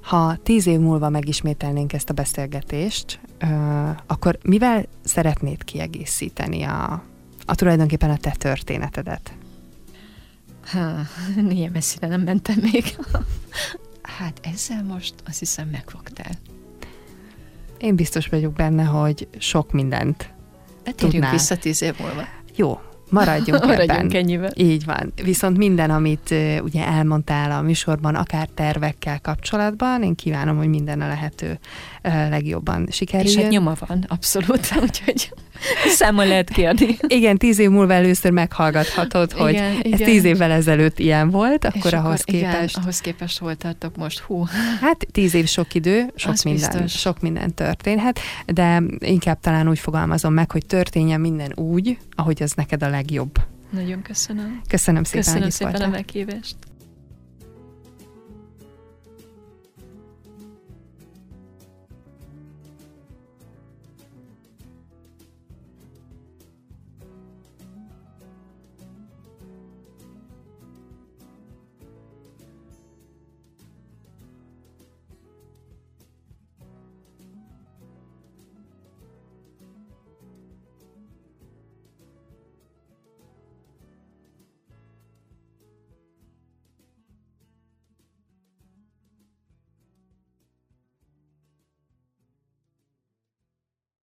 Ha tíz év múlva megismételnénk ezt a beszélgetést, akkor mivel szeretnéd kiegészíteni a, a tulajdonképpen a te történetedet? Ha, ilyen messzire nem mentem még. hát ezzel most azt hiszem megfogtál. Én biztos vagyok benne, hogy sok mindent Betérjünk vissza tíz év múlva. Jó, Maradjunk, Maradjunk ebben. Így van. Viszont minden, amit ugye elmondtál a műsorban, akár tervekkel kapcsolatban, én kívánom, hogy minden a lehető legjobban sikerüljön. És hát nyoma van, abszolút, úgyhogy számon lehet kérni. Igen, tíz év múlva először meghallgathatod, hogy igen, ez igen. tíz évvel ezelőtt ilyen volt, akkor És ahhoz akkor, képest... Igen, ahhoz képest voltatok most, hú. Hát tíz év sok idő, sok minden, sok minden történhet, de inkább talán úgy fogalmazom meg, hogy történjen minden úgy, ahogy az neked a legjobb. Nagyon köszönöm. Köszönöm szépen, Köszönöm szépen a meghívást.